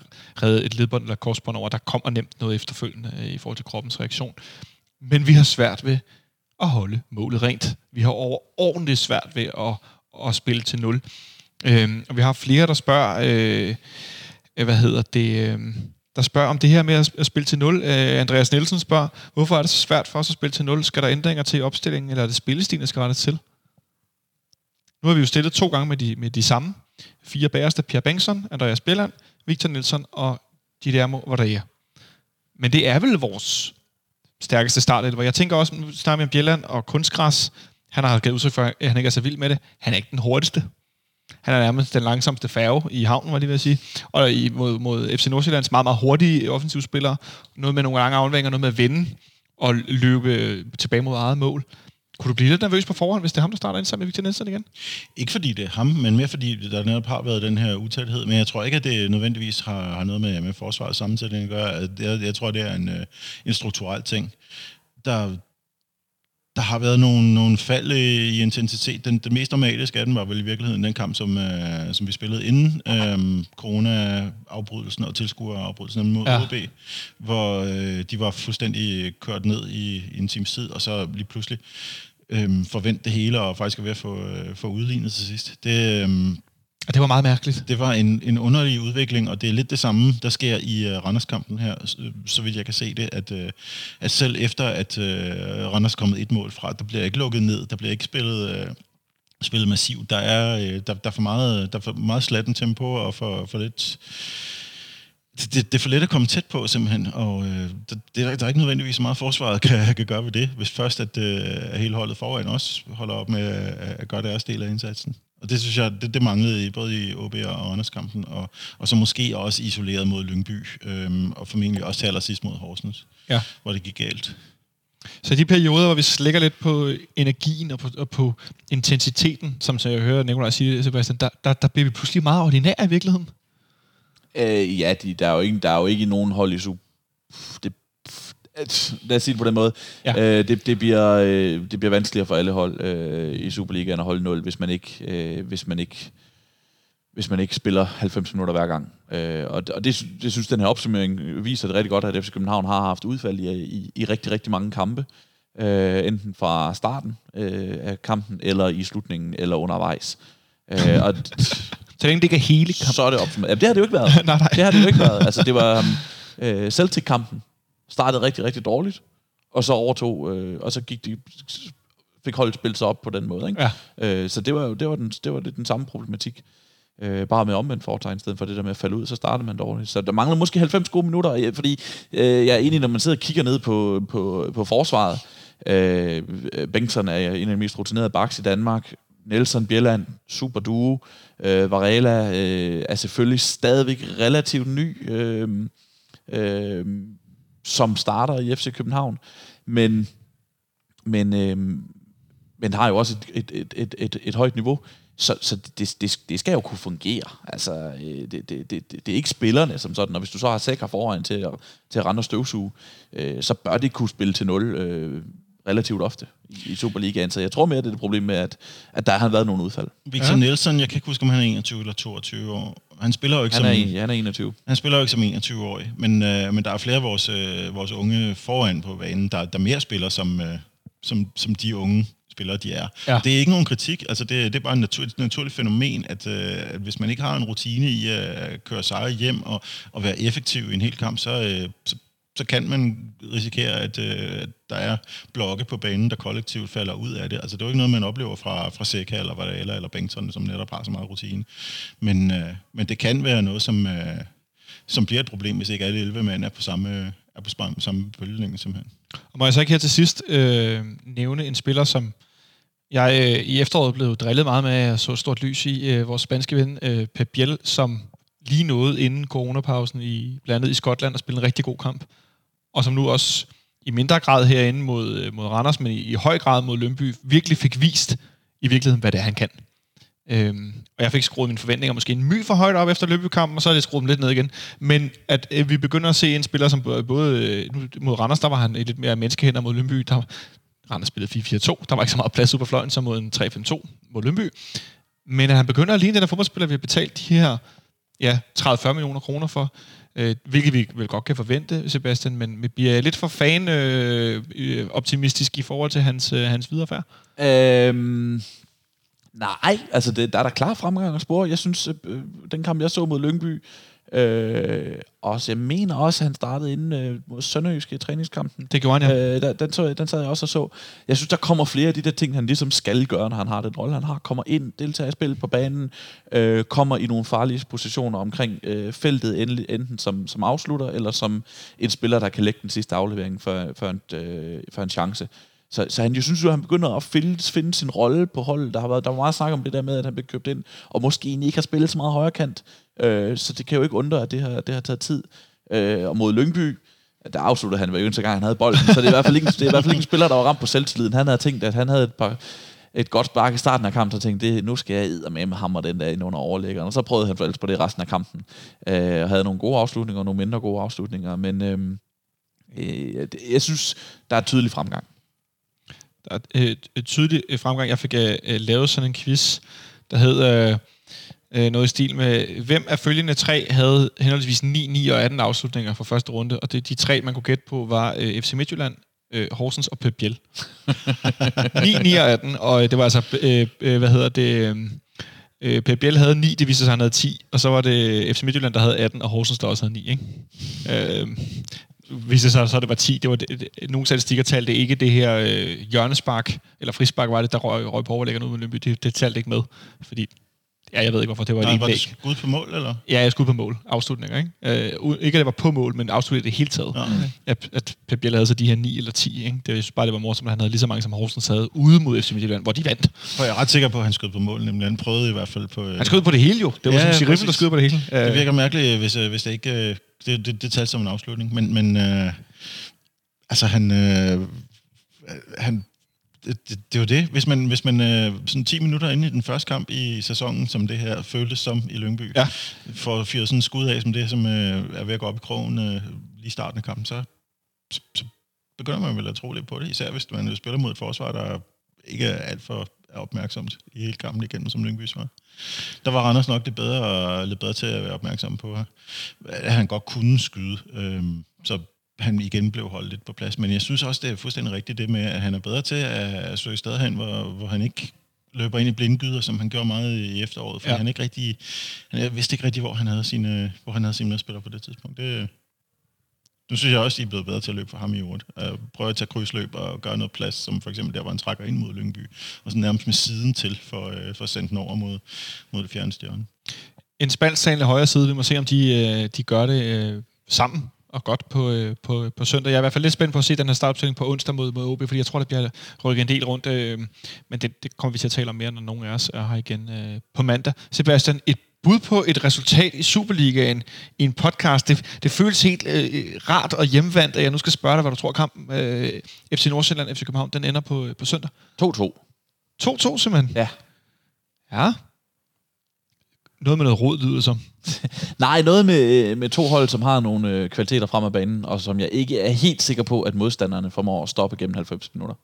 Speaker 1: reddet et ledbånd eller korsbånd over. Der kommer nemt noget efterfølgende øh, i forhold til kroppens reaktion. Men vi har svært ved at holde målet rent. Vi har overordentligt svært ved at, at spille til nul. Øhm, og vi har flere, der spørger, øh, øh hvad hedder det, øh, der spørger om det her med at, spille til nul. Øh, Andreas Nielsen spørger, hvorfor er det så svært for os at spille til nul? Skal der ændringer til i opstillingen, eller er det spillestilen, der skal rettes til? Nu har vi jo stillet to gange med de, med de samme. Fire bagerste, Pierre Bengtsson, Andreas Bjelland, Victor Nielsen og Guillermo Varela. Men det er vel vores stærkeste start. Jeg tænker også, nu snakker vi om Bjelland og kunstgræs. Han har givet udtryk for, at han ikke er så vild med det. Han er ikke den hurtigste. Han er nærmest den langsomste færge i havnen, var det ved at sige. Og i, mod, mod FC Nordsjællands meget, meget hurtige offensivspillere. Noget med nogle lange afleveringer, noget med at vende og løbe tilbage mod eget mål. Kunne du blive lidt nervøs på forhånd, hvis det er ham, der starter ind sammen med Victor Nielsen igen?
Speaker 4: Ikke fordi det er ham, men mere fordi der netop har været den her utæthed. Men jeg tror ikke, at det nødvendigvis har, har noget med, med forsvarets sammensætning at gøre. Jeg, jeg tror, det er en, øh, en strukturel ting. Der, der har været nogle, nogle fald i intensitet. Den, den mest dramatiske af var vel i virkeligheden den kamp, som, øh, som vi spillede inden øh, corona-afbrydelsen og tilskuerafbrydelsen mod
Speaker 1: ja.
Speaker 4: OB, hvor øh, de var fuldstændig kørt ned i, i en times tid, og så lige pludselig øh, forvent det hele, og faktisk er ved at få, øh, få udlignet til sidst. Det, øh,
Speaker 1: Og det var meget mærkeligt.
Speaker 4: det var en, en underlig udvikling, og det er lidt det samme, der sker i uh, Randers-kampen her, så, så vidt jeg kan se det, at, uh, at selv efter, at uh, Randers er kommet et mål fra, der bliver ikke lukket ned, der bliver ikke spillet, uh, spillet massivt, der er, uh, der, der, er for meget, der er for meget slatten tempo, og for, for lidt det, det, det er for let at komme tæt på, simpelthen. Og øh, det, det, er- der er ikke nødvendigvis meget forsvaret kan, kan gøre ved det, hvis først at, øh, at hele holdet foran også holder op med at, at gøre deres del af indsatsen. Og det synes jeg, det, det manglede i, både i OB og Ånderskampen, og, og så måske også isoleret mod Lyngby, øhm, og formentlig også til allersidst mod Horsens,
Speaker 1: Ja.
Speaker 4: hvor det gik galt.
Speaker 1: Så de perioder, hvor vi slækker lidt på energien og på, og på intensiteten, som så jeg hører Nikolaj sige, Sebastian, der, der, der bliver vi pludselig meget ordinære i virkeligheden.
Speaker 3: Øh, ja, de, der, er jo ikke, der er jo ikke nogen hold i sub. Det, lad os sige det på den måde.
Speaker 1: Ja.
Speaker 3: Øh, det, det, bliver, øh, det bliver vanskeligere for alle hold øh, i Superligaen at holde 0, hvis man ikke, øh, hvis man ikke, hvis man ikke spiller 90 minutter hver gang. Øh, og og det, det synes den her opsummering viser det rigtig godt, at FC København har haft udfald i, i, i rigtig, rigtig mange kampe. Øh, enten fra starten øh, af kampen, eller i slutningen, eller undervejs. Øh, og
Speaker 1: Så længe det ikke er hele kampen.
Speaker 3: så er det opsummeret. Jamen, det har det jo ikke været.
Speaker 1: nej, nej.
Speaker 3: Det har det jo ikke været. Altså, det var um, øh, Celtic-kampen. Startede rigtig, rigtig dårligt. Og så overtog, øh, og så gik de, fik holdet spillet sig op på den måde. Ikke?
Speaker 1: Ja.
Speaker 3: Øh, så det var jo det var, den, det var lidt den samme problematik. Øh, bare med omvendt foretegn, i stedet for det der med at falde ud, så startede man dårligt. Så der mangler måske 90 gode minutter, fordi øh, jeg er enig, når man sidder og kigger ned på, på, på forsvaret. Øh, Bengtsson er en af de mest rutinerede backs i Danmark. Nelson Bjelland, super duo. Øh, Varela øh, er selvfølgelig stadigvæk relativt ny, øh, øh, som starter i FC København. Men, men, øh, men har jo også et, et, et, et, et, et højt niveau. Så, så det, det, det skal jo kunne fungere. Altså, øh, det, det, det, det, det er ikke spillerne som sådan, og hvis du så har Sækker foran til at, til at rende og støvsuge, øh, så bør det kunne spille til nul øh, relativt ofte i, i Superligaen. Så jeg tror mere, det er det problem med, at, at der har været nogle udfald.
Speaker 4: Victor
Speaker 1: Ja.
Speaker 4: Nielsen, jeg kan ikke huske, om han er 21 eller 22 år. Han spiller jo ikke
Speaker 3: Han
Speaker 4: som...
Speaker 3: er, en- han er 21.
Speaker 4: Han spiller jo ikke som 21-årig, men, øh, men der er flere af vores, øh, vores unge foran på banen, der, der mere spiller som, øh, som, som de unge spillere, de er.
Speaker 1: Ja.
Speaker 4: Det er ikke nogen kritik, altså det, det er bare et natur, et naturligt fænomen, at, øh, at hvis man ikke har en rutine i at køre sejre hjem og, og være effektiv i en hel kamp, så, øh, så, så kan man risikere, at øh, der er blokke på banen, der kollektivt falder ud af det. Altså det er jo ikke noget, man oplever fra, fra Seca eller Varela eller Bengtsson, som netop har så meget rutine. Men, øh, men det kan være noget, som, øh, som bliver et problem, hvis ikke alle 11 mænd er på samme, er på samme, samme bølgelængde simpelthen.
Speaker 1: Og må jeg så ikke her til sidst øh, nævne en spiller, som jeg øh, i efteråret blev drillet meget med, og så stort lys i, øh, vores spanske ven øh, Pep Biel, som lige nåede inden coronapausen i blandt andet i Skotland og spille en rigtig god kamp. Og som nu også i mindre grad herinde mod, øh, mod Randers, men i, i høj grad mod Lønby, virkelig fik vist i virkeligheden, hvad det er, han kan. Øhm, og jeg fik skruet mine forventninger måske en my for højt op efter løbekampen, og så er det skruet dem lidt ned igen. Men at øh, vi begynder at se en spiller, som både- både øh, nu, mod Randers, der var han lidt mere menneskehænder mod Lønby, der Randers spillede 4-4-2, der var ikke så meget plads ude på fløjen som mod en 3-5-2 mod Lønby. Men at han begynder at ligne den der fodboldspiller, vi har betalt de her ja, 30-40 millioner kroner for, øh, hvilket vi vel godt kan forvente, Sebastian, men vi bliver lidt for fan øh, øh optimistisk i forhold til hans, øh, hans viderefærd.
Speaker 3: Øhm, nej, altså det, der er der klar fremgang at spore. Jeg synes, øh, øh den kamp, jeg så mod Lyngby, øh, også, jeg mener også, at han startede inden øh, mod Sønderjyske i træningskampen.
Speaker 1: Det gjorde han, ja.
Speaker 3: Øh, der, den, så, den sad jeg også og så. Jeg synes, der kommer flere af de der ting, han ligesom skal gøre, når han har den rolle, han har. Kommer ind, deltager i spillet på banen, øh, kommer i nogle farlige positioner omkring øh, feltet, endelig- enten som, som afslutter, eller som en spiller, der kan lægge den sidste aflevering for, for, en, øh, for en chance. Så, så han, jeg synes jo, at han begynder at finde, finde sin rolle på holdet. Der har været der var meget snak om det der med, at han blev købt ind, og måske egentlig ikke har spillet så meget højre kant. Øh, så det kan jo ikke undre, at det har, det har taget tid. Øh, og mod Lyngby, der afsluttede han hver eneste gang, han havde bolden. Så det er i hvert fald ikke, det er i hvert fald ikke en spiller, der var ramt på selvtilliden. Han havde tænkt, at han havde et, par, et godt spark i starten af kampen, så tænkte det, nu skal jeg med med hammer den der ind under overlæggeren. Og så prøvede han faktisk på det resten af kampen. Øh, og havde nogle gode afslutninger og nogle mindre gode afslutninger. Men øh, øh, jeg- synes, der er tydelig fremgang.
Speaker 1: Der er et, et tydeligt øh, fremgang. Jeg fik øh, øh, lavet sådan en quiz, der hed øh, øh, noget i stil med, hvem af følgende tre havde henholdsvis 9, 9 og 18 afslutninger fra første runde, og det, de tre, man kunne gætte på, var øh, FC Midtjylland, øh, Horsens og Pep Biel. 9, 9 og 18, og øh, det var altså, øh, øh, hvad hedder det, øh, øh, Pep Biel havde 9, det viste sig, at han havde 10, og så var det FC Midtjylland, der havde 18, og Horsens, der også havde 9, ikke? Øh, viste sig, så det var 10. Det var det, det, nogle statistikker talte ikke det her øh, hjørnespark, eller frispark var det, der røg, røg på overlæggeren ud med Lønby. Det, det talte ikke med, fordi Ja, jeg ved ikke, hvorfor det var et
Speaker 4: Nej, var det
Speaker 1: indlæg.
Speaker 4: skud på mål, eller?
Speaker 1: Ja, jeg skulle på mål. Afslutninger, ikke? Øh, ikke at det var på mål, men afslutninger det hele taget.
Speaker 4: Ja.
Speaker 1: At, at Pep Biel havde så de her 9 eller 10, ikke? Det synes bare, det var morsomt, at han havde lige så mange som Horsens havde ude mod FC Midtjylland, hvor de vandt.
Speaker 4: For jeg er ret sikker på, at han skød på mål, nemlig han prøvede i hvert fald på... øh,
Speaker 1: Han skød på det hele jo. Det var
Speaker 4: Ja,
Speaker 1: som
Speaker 4: præcis.
Speaker 1: der skød på det hele.
Speaker 4: Det
Speaker 1: Øh,
Speaker 4: virker mærkeligt, hvis, øh, hvis det ikke... øh, Det, det, det talte som en afslutning, men... men øh, altså, han... Øh, han det, det, det jo det. Hvis man, hvis man øh, sådan 10 minutter inde i den første kamp i sæsonen, som det her føltes som i Lyngby,
Speaker 1: Ja.
Speaker 4: får fyret sådan en skud af, som det, som øh, er ved at gå op i krogen øh, lige i starten af kampen, så, så, så begynder man vel at tro lidt på det, især hvis man spiller mod et forsvar, der ikke er alt for opmærksomt i hele kampen igennem, som Lyngby var. Der var Randers nok lidt bedre, lidt bedre til at være opmærksom på, at han godt kunne skyde. Øhm, så han igen blev holdt lidt på plads. Men jeg synes også, det er fuldstændig rigtigt det med, at han er bedre til at søge steder hen, hvor, hvor han ikke løber ind i blindgyder, som han gjorde meget i efteråret, for
Speaker 1: Ja.
Speaker 4: han, ikke rigtig, han vidste ikke rigtig, hvor han havde sine, hvor han havde sine medspillere på det tidspunkt. Det, nu synes jeg også, de er blevet bedre til at løbe for ham i øvrigt. Prøve at tage krydsløb og gøre noget plads, som for eksempel der, hvor han trækker ind mod Lyngby, og så nærmest med siden til for, uh, for at sende den over mod, mod det fjerne stjerne.
Speaker 1: en spansk højre side. Vi må se, om de, øh, de gør det øh, sammen og godt på, øh, på, på søndag. Jeg er i hvert fald lidt spændt på at se den her startopstilling på onsdag mod, mod OB, fordi jeg tror, det bliver rykket en del rundt. Øh, men det, det kommer vi til at tale om mere, når nogen af os er her igen øh, på mandag. Sebastian, et bud på et resultat i Superligaen i en podcast. Det, det føles helt øh, rart og hjemvandt, at jeg nu skal spørge dig, hvad du tror kampen øh, FC Nordsjælland, FC København, den ender på, på søndag.
Speaker 3: 2-2.
Speaker 1: 2-2 simpelthen.
Speaker 3: Ja.
Speaker 1: Ja. Noget med noget rod, lyder som.
Speaker 3: Nej, noget med, med to hold, som har nogle øh, kvaliteter frem af banen, og som jeg ikke er helt sikker på, at modstanderne formår at stoppe gennem 90 minutter.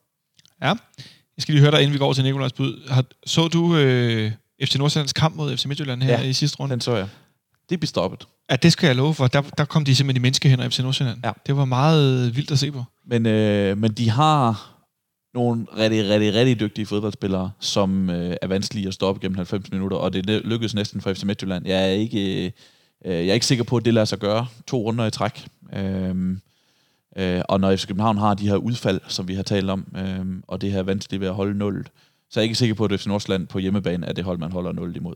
Speaker 1: Ja. Jeg skal lige høre dig, inden vi går til Nikolajs bud. Har, så du øh, FC Nordsjællands kamp mod FC Midtjylland her
Speaker 3: Ja.
Speaker 1: i sidste runde?
Speaker 3: Den så jeg. Det bliver stoppet.
Speaker 1: Ja, det skal jeg love for. Der, der kom de simpelthen i menneskehænder, FC Nordsjælland.
Speaker 3: Ja.
Speaker 1: Det var meget vildt at se på.
Speaker 3: Men, øh, men de har nogle rigtig, rigtig, rigtig dygtige fodboldspillere, som øh, er vanskelige at stoppe gennem 90 minutter, og det ly- lykkedes næsten for FC Midtjylland. Jeg er ikke, øh, jeg er ikke sikker på, at det lader sig gøre to runder i træk. Øhm, øh, og når FC København har de her udfald, som vi har talt om, øhm, og det her vanskeligt ved at holde 0, så er jeg ikke sikker på, at FC Nordsjælland på hjemmebane er det hold, man holder 0 imod.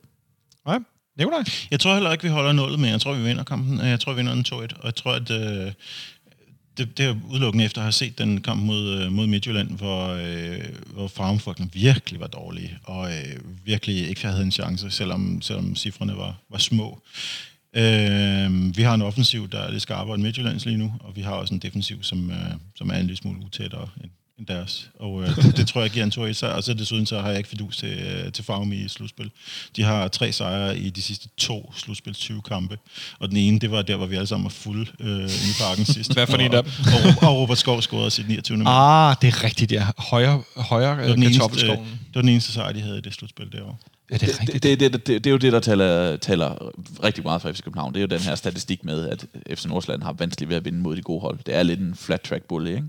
Speaker 1: Nej. Nikolaj?
Speaker 4: Jeg tror heller ikke, vi holder nullet, men jeg tror, vi vinder kampen. Jeg tror, vi vinder den 2-1, og jeg tror, at øh, det, det er udelukkende efter at have set den kamp mod, øh, mod Midtjylland, hvor, øh, hvor farmfolkene virkelig var dårlige, og øh, virkelig ikke havde en chance, selvom, selvom cifrene var, var små. Øh, vi har en offensiv, der er lidt skarpere end Midtjyllands lige nu, og vi har også en defensiv, som, øh, som er en lille smule utættere end, end deres. Og øh, det, det tror jeg giver en 2 1 Og så desuden så har jeg ikke fidus til, øh, til Farum i slutspil. De har tre sejre i de sidste to slutspil 20 kampe. Og den ene, det var der, hvor vi alle sammen var fulde øh, i parken sidst.
Speaker 1: Hvad for en
Speaker 4: og,
Speaker 1: af dem?
Speaker 4: og, og Robert Skov scorede sit 29. mål.
Speaker 1: Ah, det er rigtigt, ja. Højre, højre
Speaker 4: det, var
Speaker 1: øh,
Speaker 4: den eneste,
Speaker 1: kartoffelskoven.
Speaker 4: det var den eneste sejr, de havde i det slutspil derovre.
Speaker 1: Ja, det er
Speaker 3: Det,
Speaker 1: rigtigt.
Speaker 3: det, det, det, det, det er jo det, der taler, taler rigtig meget for FC København. Det er jo den her statistik med, at FC Nordsjælland har vanskeligt ved at vinde mod de gode hold. Det er lidt en flat track bully, ikke?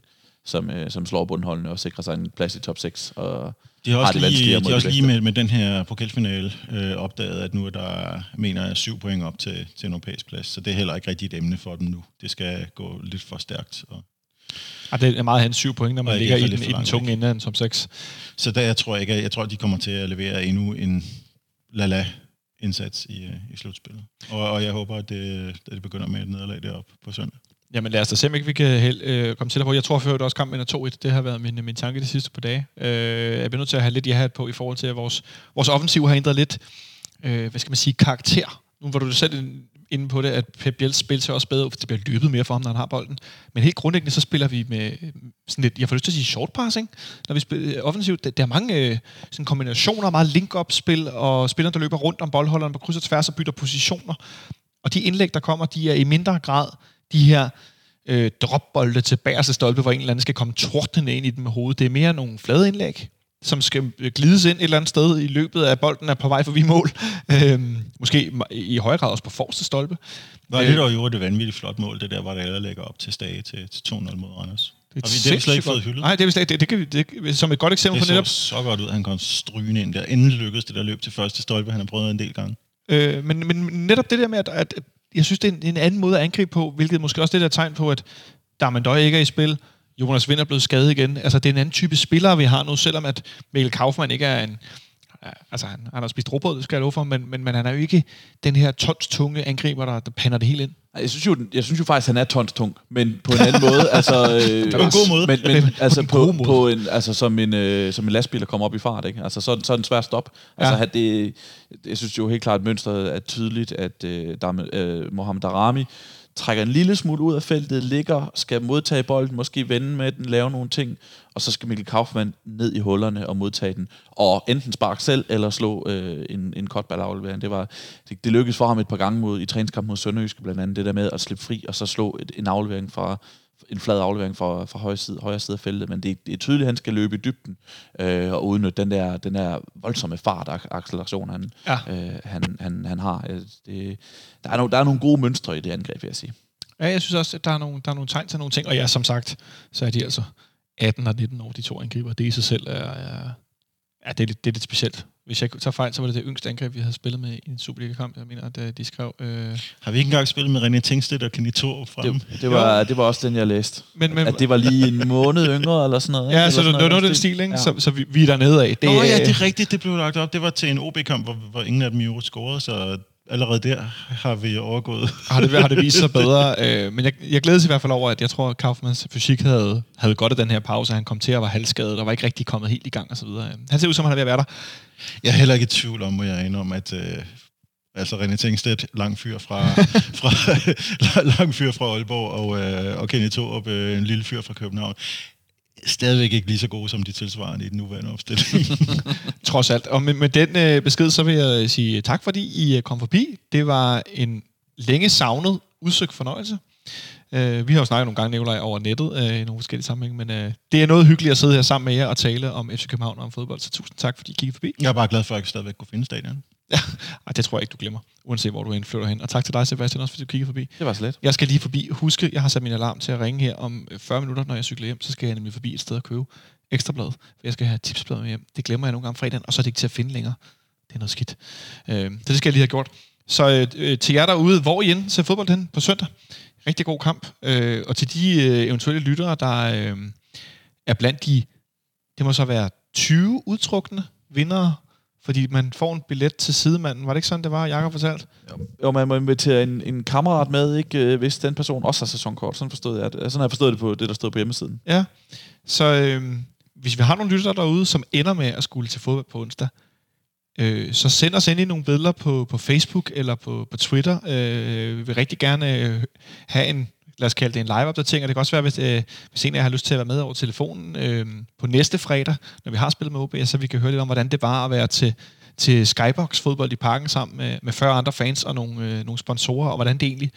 Speaker 3: Som, øh, som slår bundholdene og sikrer sig en plads i top 6. Og
Speaker 4: De har også
Speaker 3: det
Speaker 4: lige, de har også lige med, med den her pokalfinale øh, opdaget, at nu er der, mener jeg, syv point op til, til en europæisk plads. Så det er heller ikke rigtig et emne for dem nu. Det skal gå lidt for stærkt. Og,
Speaker 1: Ah, det er meget hans syv point, når man ligger i den, i den tunge ende top 6.
Speaker 4: så der jeg tror jeg ikke, jeg tror, de kommer til at levere endnu en lala indsats i, øh, i slutspillet. Og, og jeg håber, at det, at det begynder med et nederlag deroppe på søndag.
Speaker 1: Jamen lad os da se, om ikke vi kan hel, øh, komme til på. Jeg tror før, det også, kampen er 2-1. Det har været min, min tanke de sidste par dage. Øh, jeg bliver nødt til at have lidt ja på i forhold til, at vores, vores offensiv har ændret lidt, øh, hvad skal man sige, karakter. Nu var du selv inde på det, at Pep Biels spil ser også bedre for det bliver løbet mere for ham, når han har bolden. Men helt grundlæggende, så spiller vi med øh, sådan lidt, jeg får lyst til at sige short passing, når vi spiller øh, offensivt. Der, der er mange øh, sådan kombinationer, meget link-up-spil, og spillere, der løber rundt om boldholderen på kryds og tværs og bytter positioner. Og de indlæg, der kommer, de er i mindre grad de her øh, dropbolde til bagerste stolpe, hvor en eller anden skal komme tordnende ind i den med hovedet. Det er mere nogle flade indlæg, som skal øh, glides ind et eller andet sted i løbet af bolden er på vej forbi mål. Øhm, måske i højere grad også på forreste stolpe.
Speaker 4: Var
Speaker 1: Øh,
Speaker 4: det dog jo det vanvittigt flot mål, det der, hvor der lægger op til Stage til, til 2-0 mod Randers.
Speaker 1: Det,
Speaker 4: Og vi- det har vi slet ikke fået hyldet.
Speaker 1: Nej, det er vi slet ikke. Det, det, kan vi, det, det, som et godt eksempel
Speaker 4: Det
Speaker 1: på netop...
Speaker 4: så så godt ud, at han kom strygende ind der. Endelig lykkedes det der løb til første stolpe, han har prøvet en del gange.
Speaker 1: Øh, men, men netop det der med, at, at jeg synes, det er en, en anden måde at angribe på, hvilket måske også det der tegn på, at Darmendøj ikke er i spil. Jonas Vind er blevet skadet igen. Altså, det er en anden type spillere, vi har nu, selvom at Mikkel Kaufmann ikke er en altså, han, han har spist råbrød, det skal jeg love for, men, men, men han er jo ikke den her tons tunge angriber, der, der pander det helt ind.
Speaker 3: Jeg synes jo, jeg synes jo faktisk, han er tonstung, men på en anden måde. Altså, øh,
Speaker 4: På en god måde.
Speaker 3: Men,
Speaker 1: På
Speaker 3: men altså på,
Speaker 1: gode måde.
Speaker 3: på en, altså som en, øh, som en lastbil, der kommer op i fart, ikke? Altså, så, så er den svær at stoppe. Altså,
Speaker 1: ja.
Speaker 3: det, jeg synes jo helt klart, at mønstret er tydeligt, at øh, der, øh, Mohamed Darami trækker en lille smule ud af feltet, ligger, skal modtage bolden, måske vende med den, lave nogle ting, og så skal Mikkel Kaufmann ned i hullerne og modtage den, og enten sparke selv, eller slå øh, en, en kotballaflevering. Det, var, det, det lykkedes for ham et par gange mod, i træningskamp mod Sønderjyske, blandt andet det der med at slippe fri, og så slå et, en aflevering fra en flad aflevering fra, fra højre, side, højre side af feltet, men det, det er tydeligt, at han skal løbe i dybden øh, og udnytte den der, den der voldsomme fart og acceleration, han,
Speaker 1: Ja.
Speaker 3: øh, han, han, han har. Øh, Det, der, er no, der er nogle gode mønstre i det angreb, vil jeg sige.
Speaker 1: Ja, jeg synes også, at der er nogle, der er nogle tegn til nogle ting, og ja, som sagt, så er de altså 18 og 19 år, de to angriber. Det i sig selv er, er ja, det er, lidt, det er lidt specielt. Hvis jeg tager fejl, så var det det yngste angreb, vi havde spillet med i en Superliga-kamp. Jeg mener, at de skrev... Øh,
Speaker 4: Har vi ikke engang spillet med René Tingstedt og Kenny Thor frem?
Speaker 3: Det, det, var, det var også den, jeg læste.
Speaker 1: men, men,
Speaker 3: At det var lige en måned yngre, eller sådan noget. ikke?
Speaker 1: ja, så det, var noget den
Speaker 3: stil.
Speaker 1: ikke?
Speaker 3: Ja.
Speaker 1: Så, så vi, vi er dernede af. Det,
Speaker 4: Nå ja, det er rigtigt, det blev lagt op. Det var til en OB-kamp, hvor, hvor ingen af dem jo scorede, så allerede der har vi overgået.
Speaker 1: har det, har det vist sig bedre. Øh, men jeg, jeg glædes i hvert fald over, at jeg tror, at Kaufmanns fysik havde, havde godt af den her pause. Han kom til at være halvskadet, og var ikke rigtig kommet helt i gang og så videre. Han ser ud som, han er ved at være der.
Speaker 4: Jeg er heller ikke i tvivl om, må jeg indrømme, at øh, altså René Tingstedt, lang fyr fra, fra, lang fyr fra Aalborg, og, øh, og Kenny Thorup, øh, en lille fyr fra København, stadigvæk ikke lige så gode som de tilsvarende i den nuværende opstilling.
Speaker 1: Trods alt. Og med, med den øh, besked, så vil jeg sige tak, fordi I øh, kom forbi. Det var en længe savnet, udsøgt fornøjelse. Øh, vi har jo snakket nogle gange, Nikolaj, over nettet øh, i nogle forskellige sammenhænge, men øh, det er noget hyggeligt at sidde her sammen med jer og tale om FC København og om fodbold, så tusind tak, fordi I kiggede forbi.
Speaker 4: jeg er bare glad for, at jeg stadigvæk kunne finde stadion.
Speaker 1: Ja, Ej, det tror jeg ikke, du glemmer, uanset hvor du end flytter hen. Og tak til dig, Sebastian, også fordi du kiggede forbi.
Speaker 3: Det var så let.
Speaker 1: Jeg skal lige forbi. Husk, jeg har sat min alarm til at ringe her om øh, 40 minutter, når jeg cykler hjem. Så skal jeg nemlig forbi et sted og købe ekstrablad. For jeg skal have tipsblad med hjem. Det glemmer jeg nogle gange fredagen, og så er det ikke til at finde længere. Det er noget skidt. Øh, så det skal jeg lige have gjort. Så øh, øh, til jer derude, hvor I end ser fodbold hen på søndag. Rigtig god kamp. Øh, og til de øh, eventuelle lyttere, der øh, er blandt de, det må så være 20 udtrukne vindere, fordi man får en billet til sidemanden. Var det ikke sådan, det var, Jakob fortalte?
Speaker 3: Jo, man må invitere en, en kammerat med, ikke, øh, hvis den person også har sæsonkort. Sådan forstod jeg det. Sådan har jeg forstået det på det, der stod på hjemmesiden.
Speaker 1: Ja, så øh, hvis vi har nogle lyttere derude, som ender med at skulle til fodbold på onsdag, øh, så send os endelig nogle billeder på, på Facebook eller på, på Twitter. Øh, vi vil rigtig gerne øh, have en, lad os kalde det en live-opdatering, og det kan også være, hvis, øh, hvis en af jer har lyst til at være med over telefonen øh, på næste fredag, når vi har spillet med OB, så vi kan høre lidt om, hvordan det var at være til, til Skybox fodbold i parken sammen med, med 40 andre fans og nogle, øh, nogle sponsorer, og hvordan det egentlig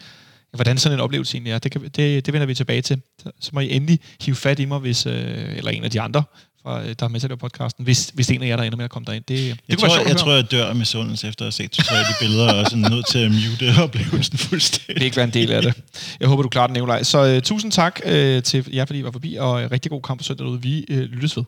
Speaker 1: hvordan sådan en oplevelse egentlig er. Det, kan, det, det vender vi tilbage til. Så, så må I endelig hive fat i mig, hvis, øh, eller en af de andre, fra, øh, der er med til at podcasten, hvis, hvis det er en af jer, der ender med at komme derind. Det, det
Speaker 4: Jeg,
Speaker 1: kunne
Speaker 4: tror,
Speaker 1: sjovt
Speaker 4: jeg, jeg tror, jeg dør af misundelse efter at have set to de billeder, og er sådan nødt til at mute oplevelsen
Speaker 1: det
Speaker 4: fuldstændig.
Speaker 1: ikke være en del af det. Jeg håber, du klarer den, Nikolaj. Så øh, tusind tak øh, til jer, fordi I var forbi, og rigtig god kamp på søndag derude. Vi øh, lyttes ved.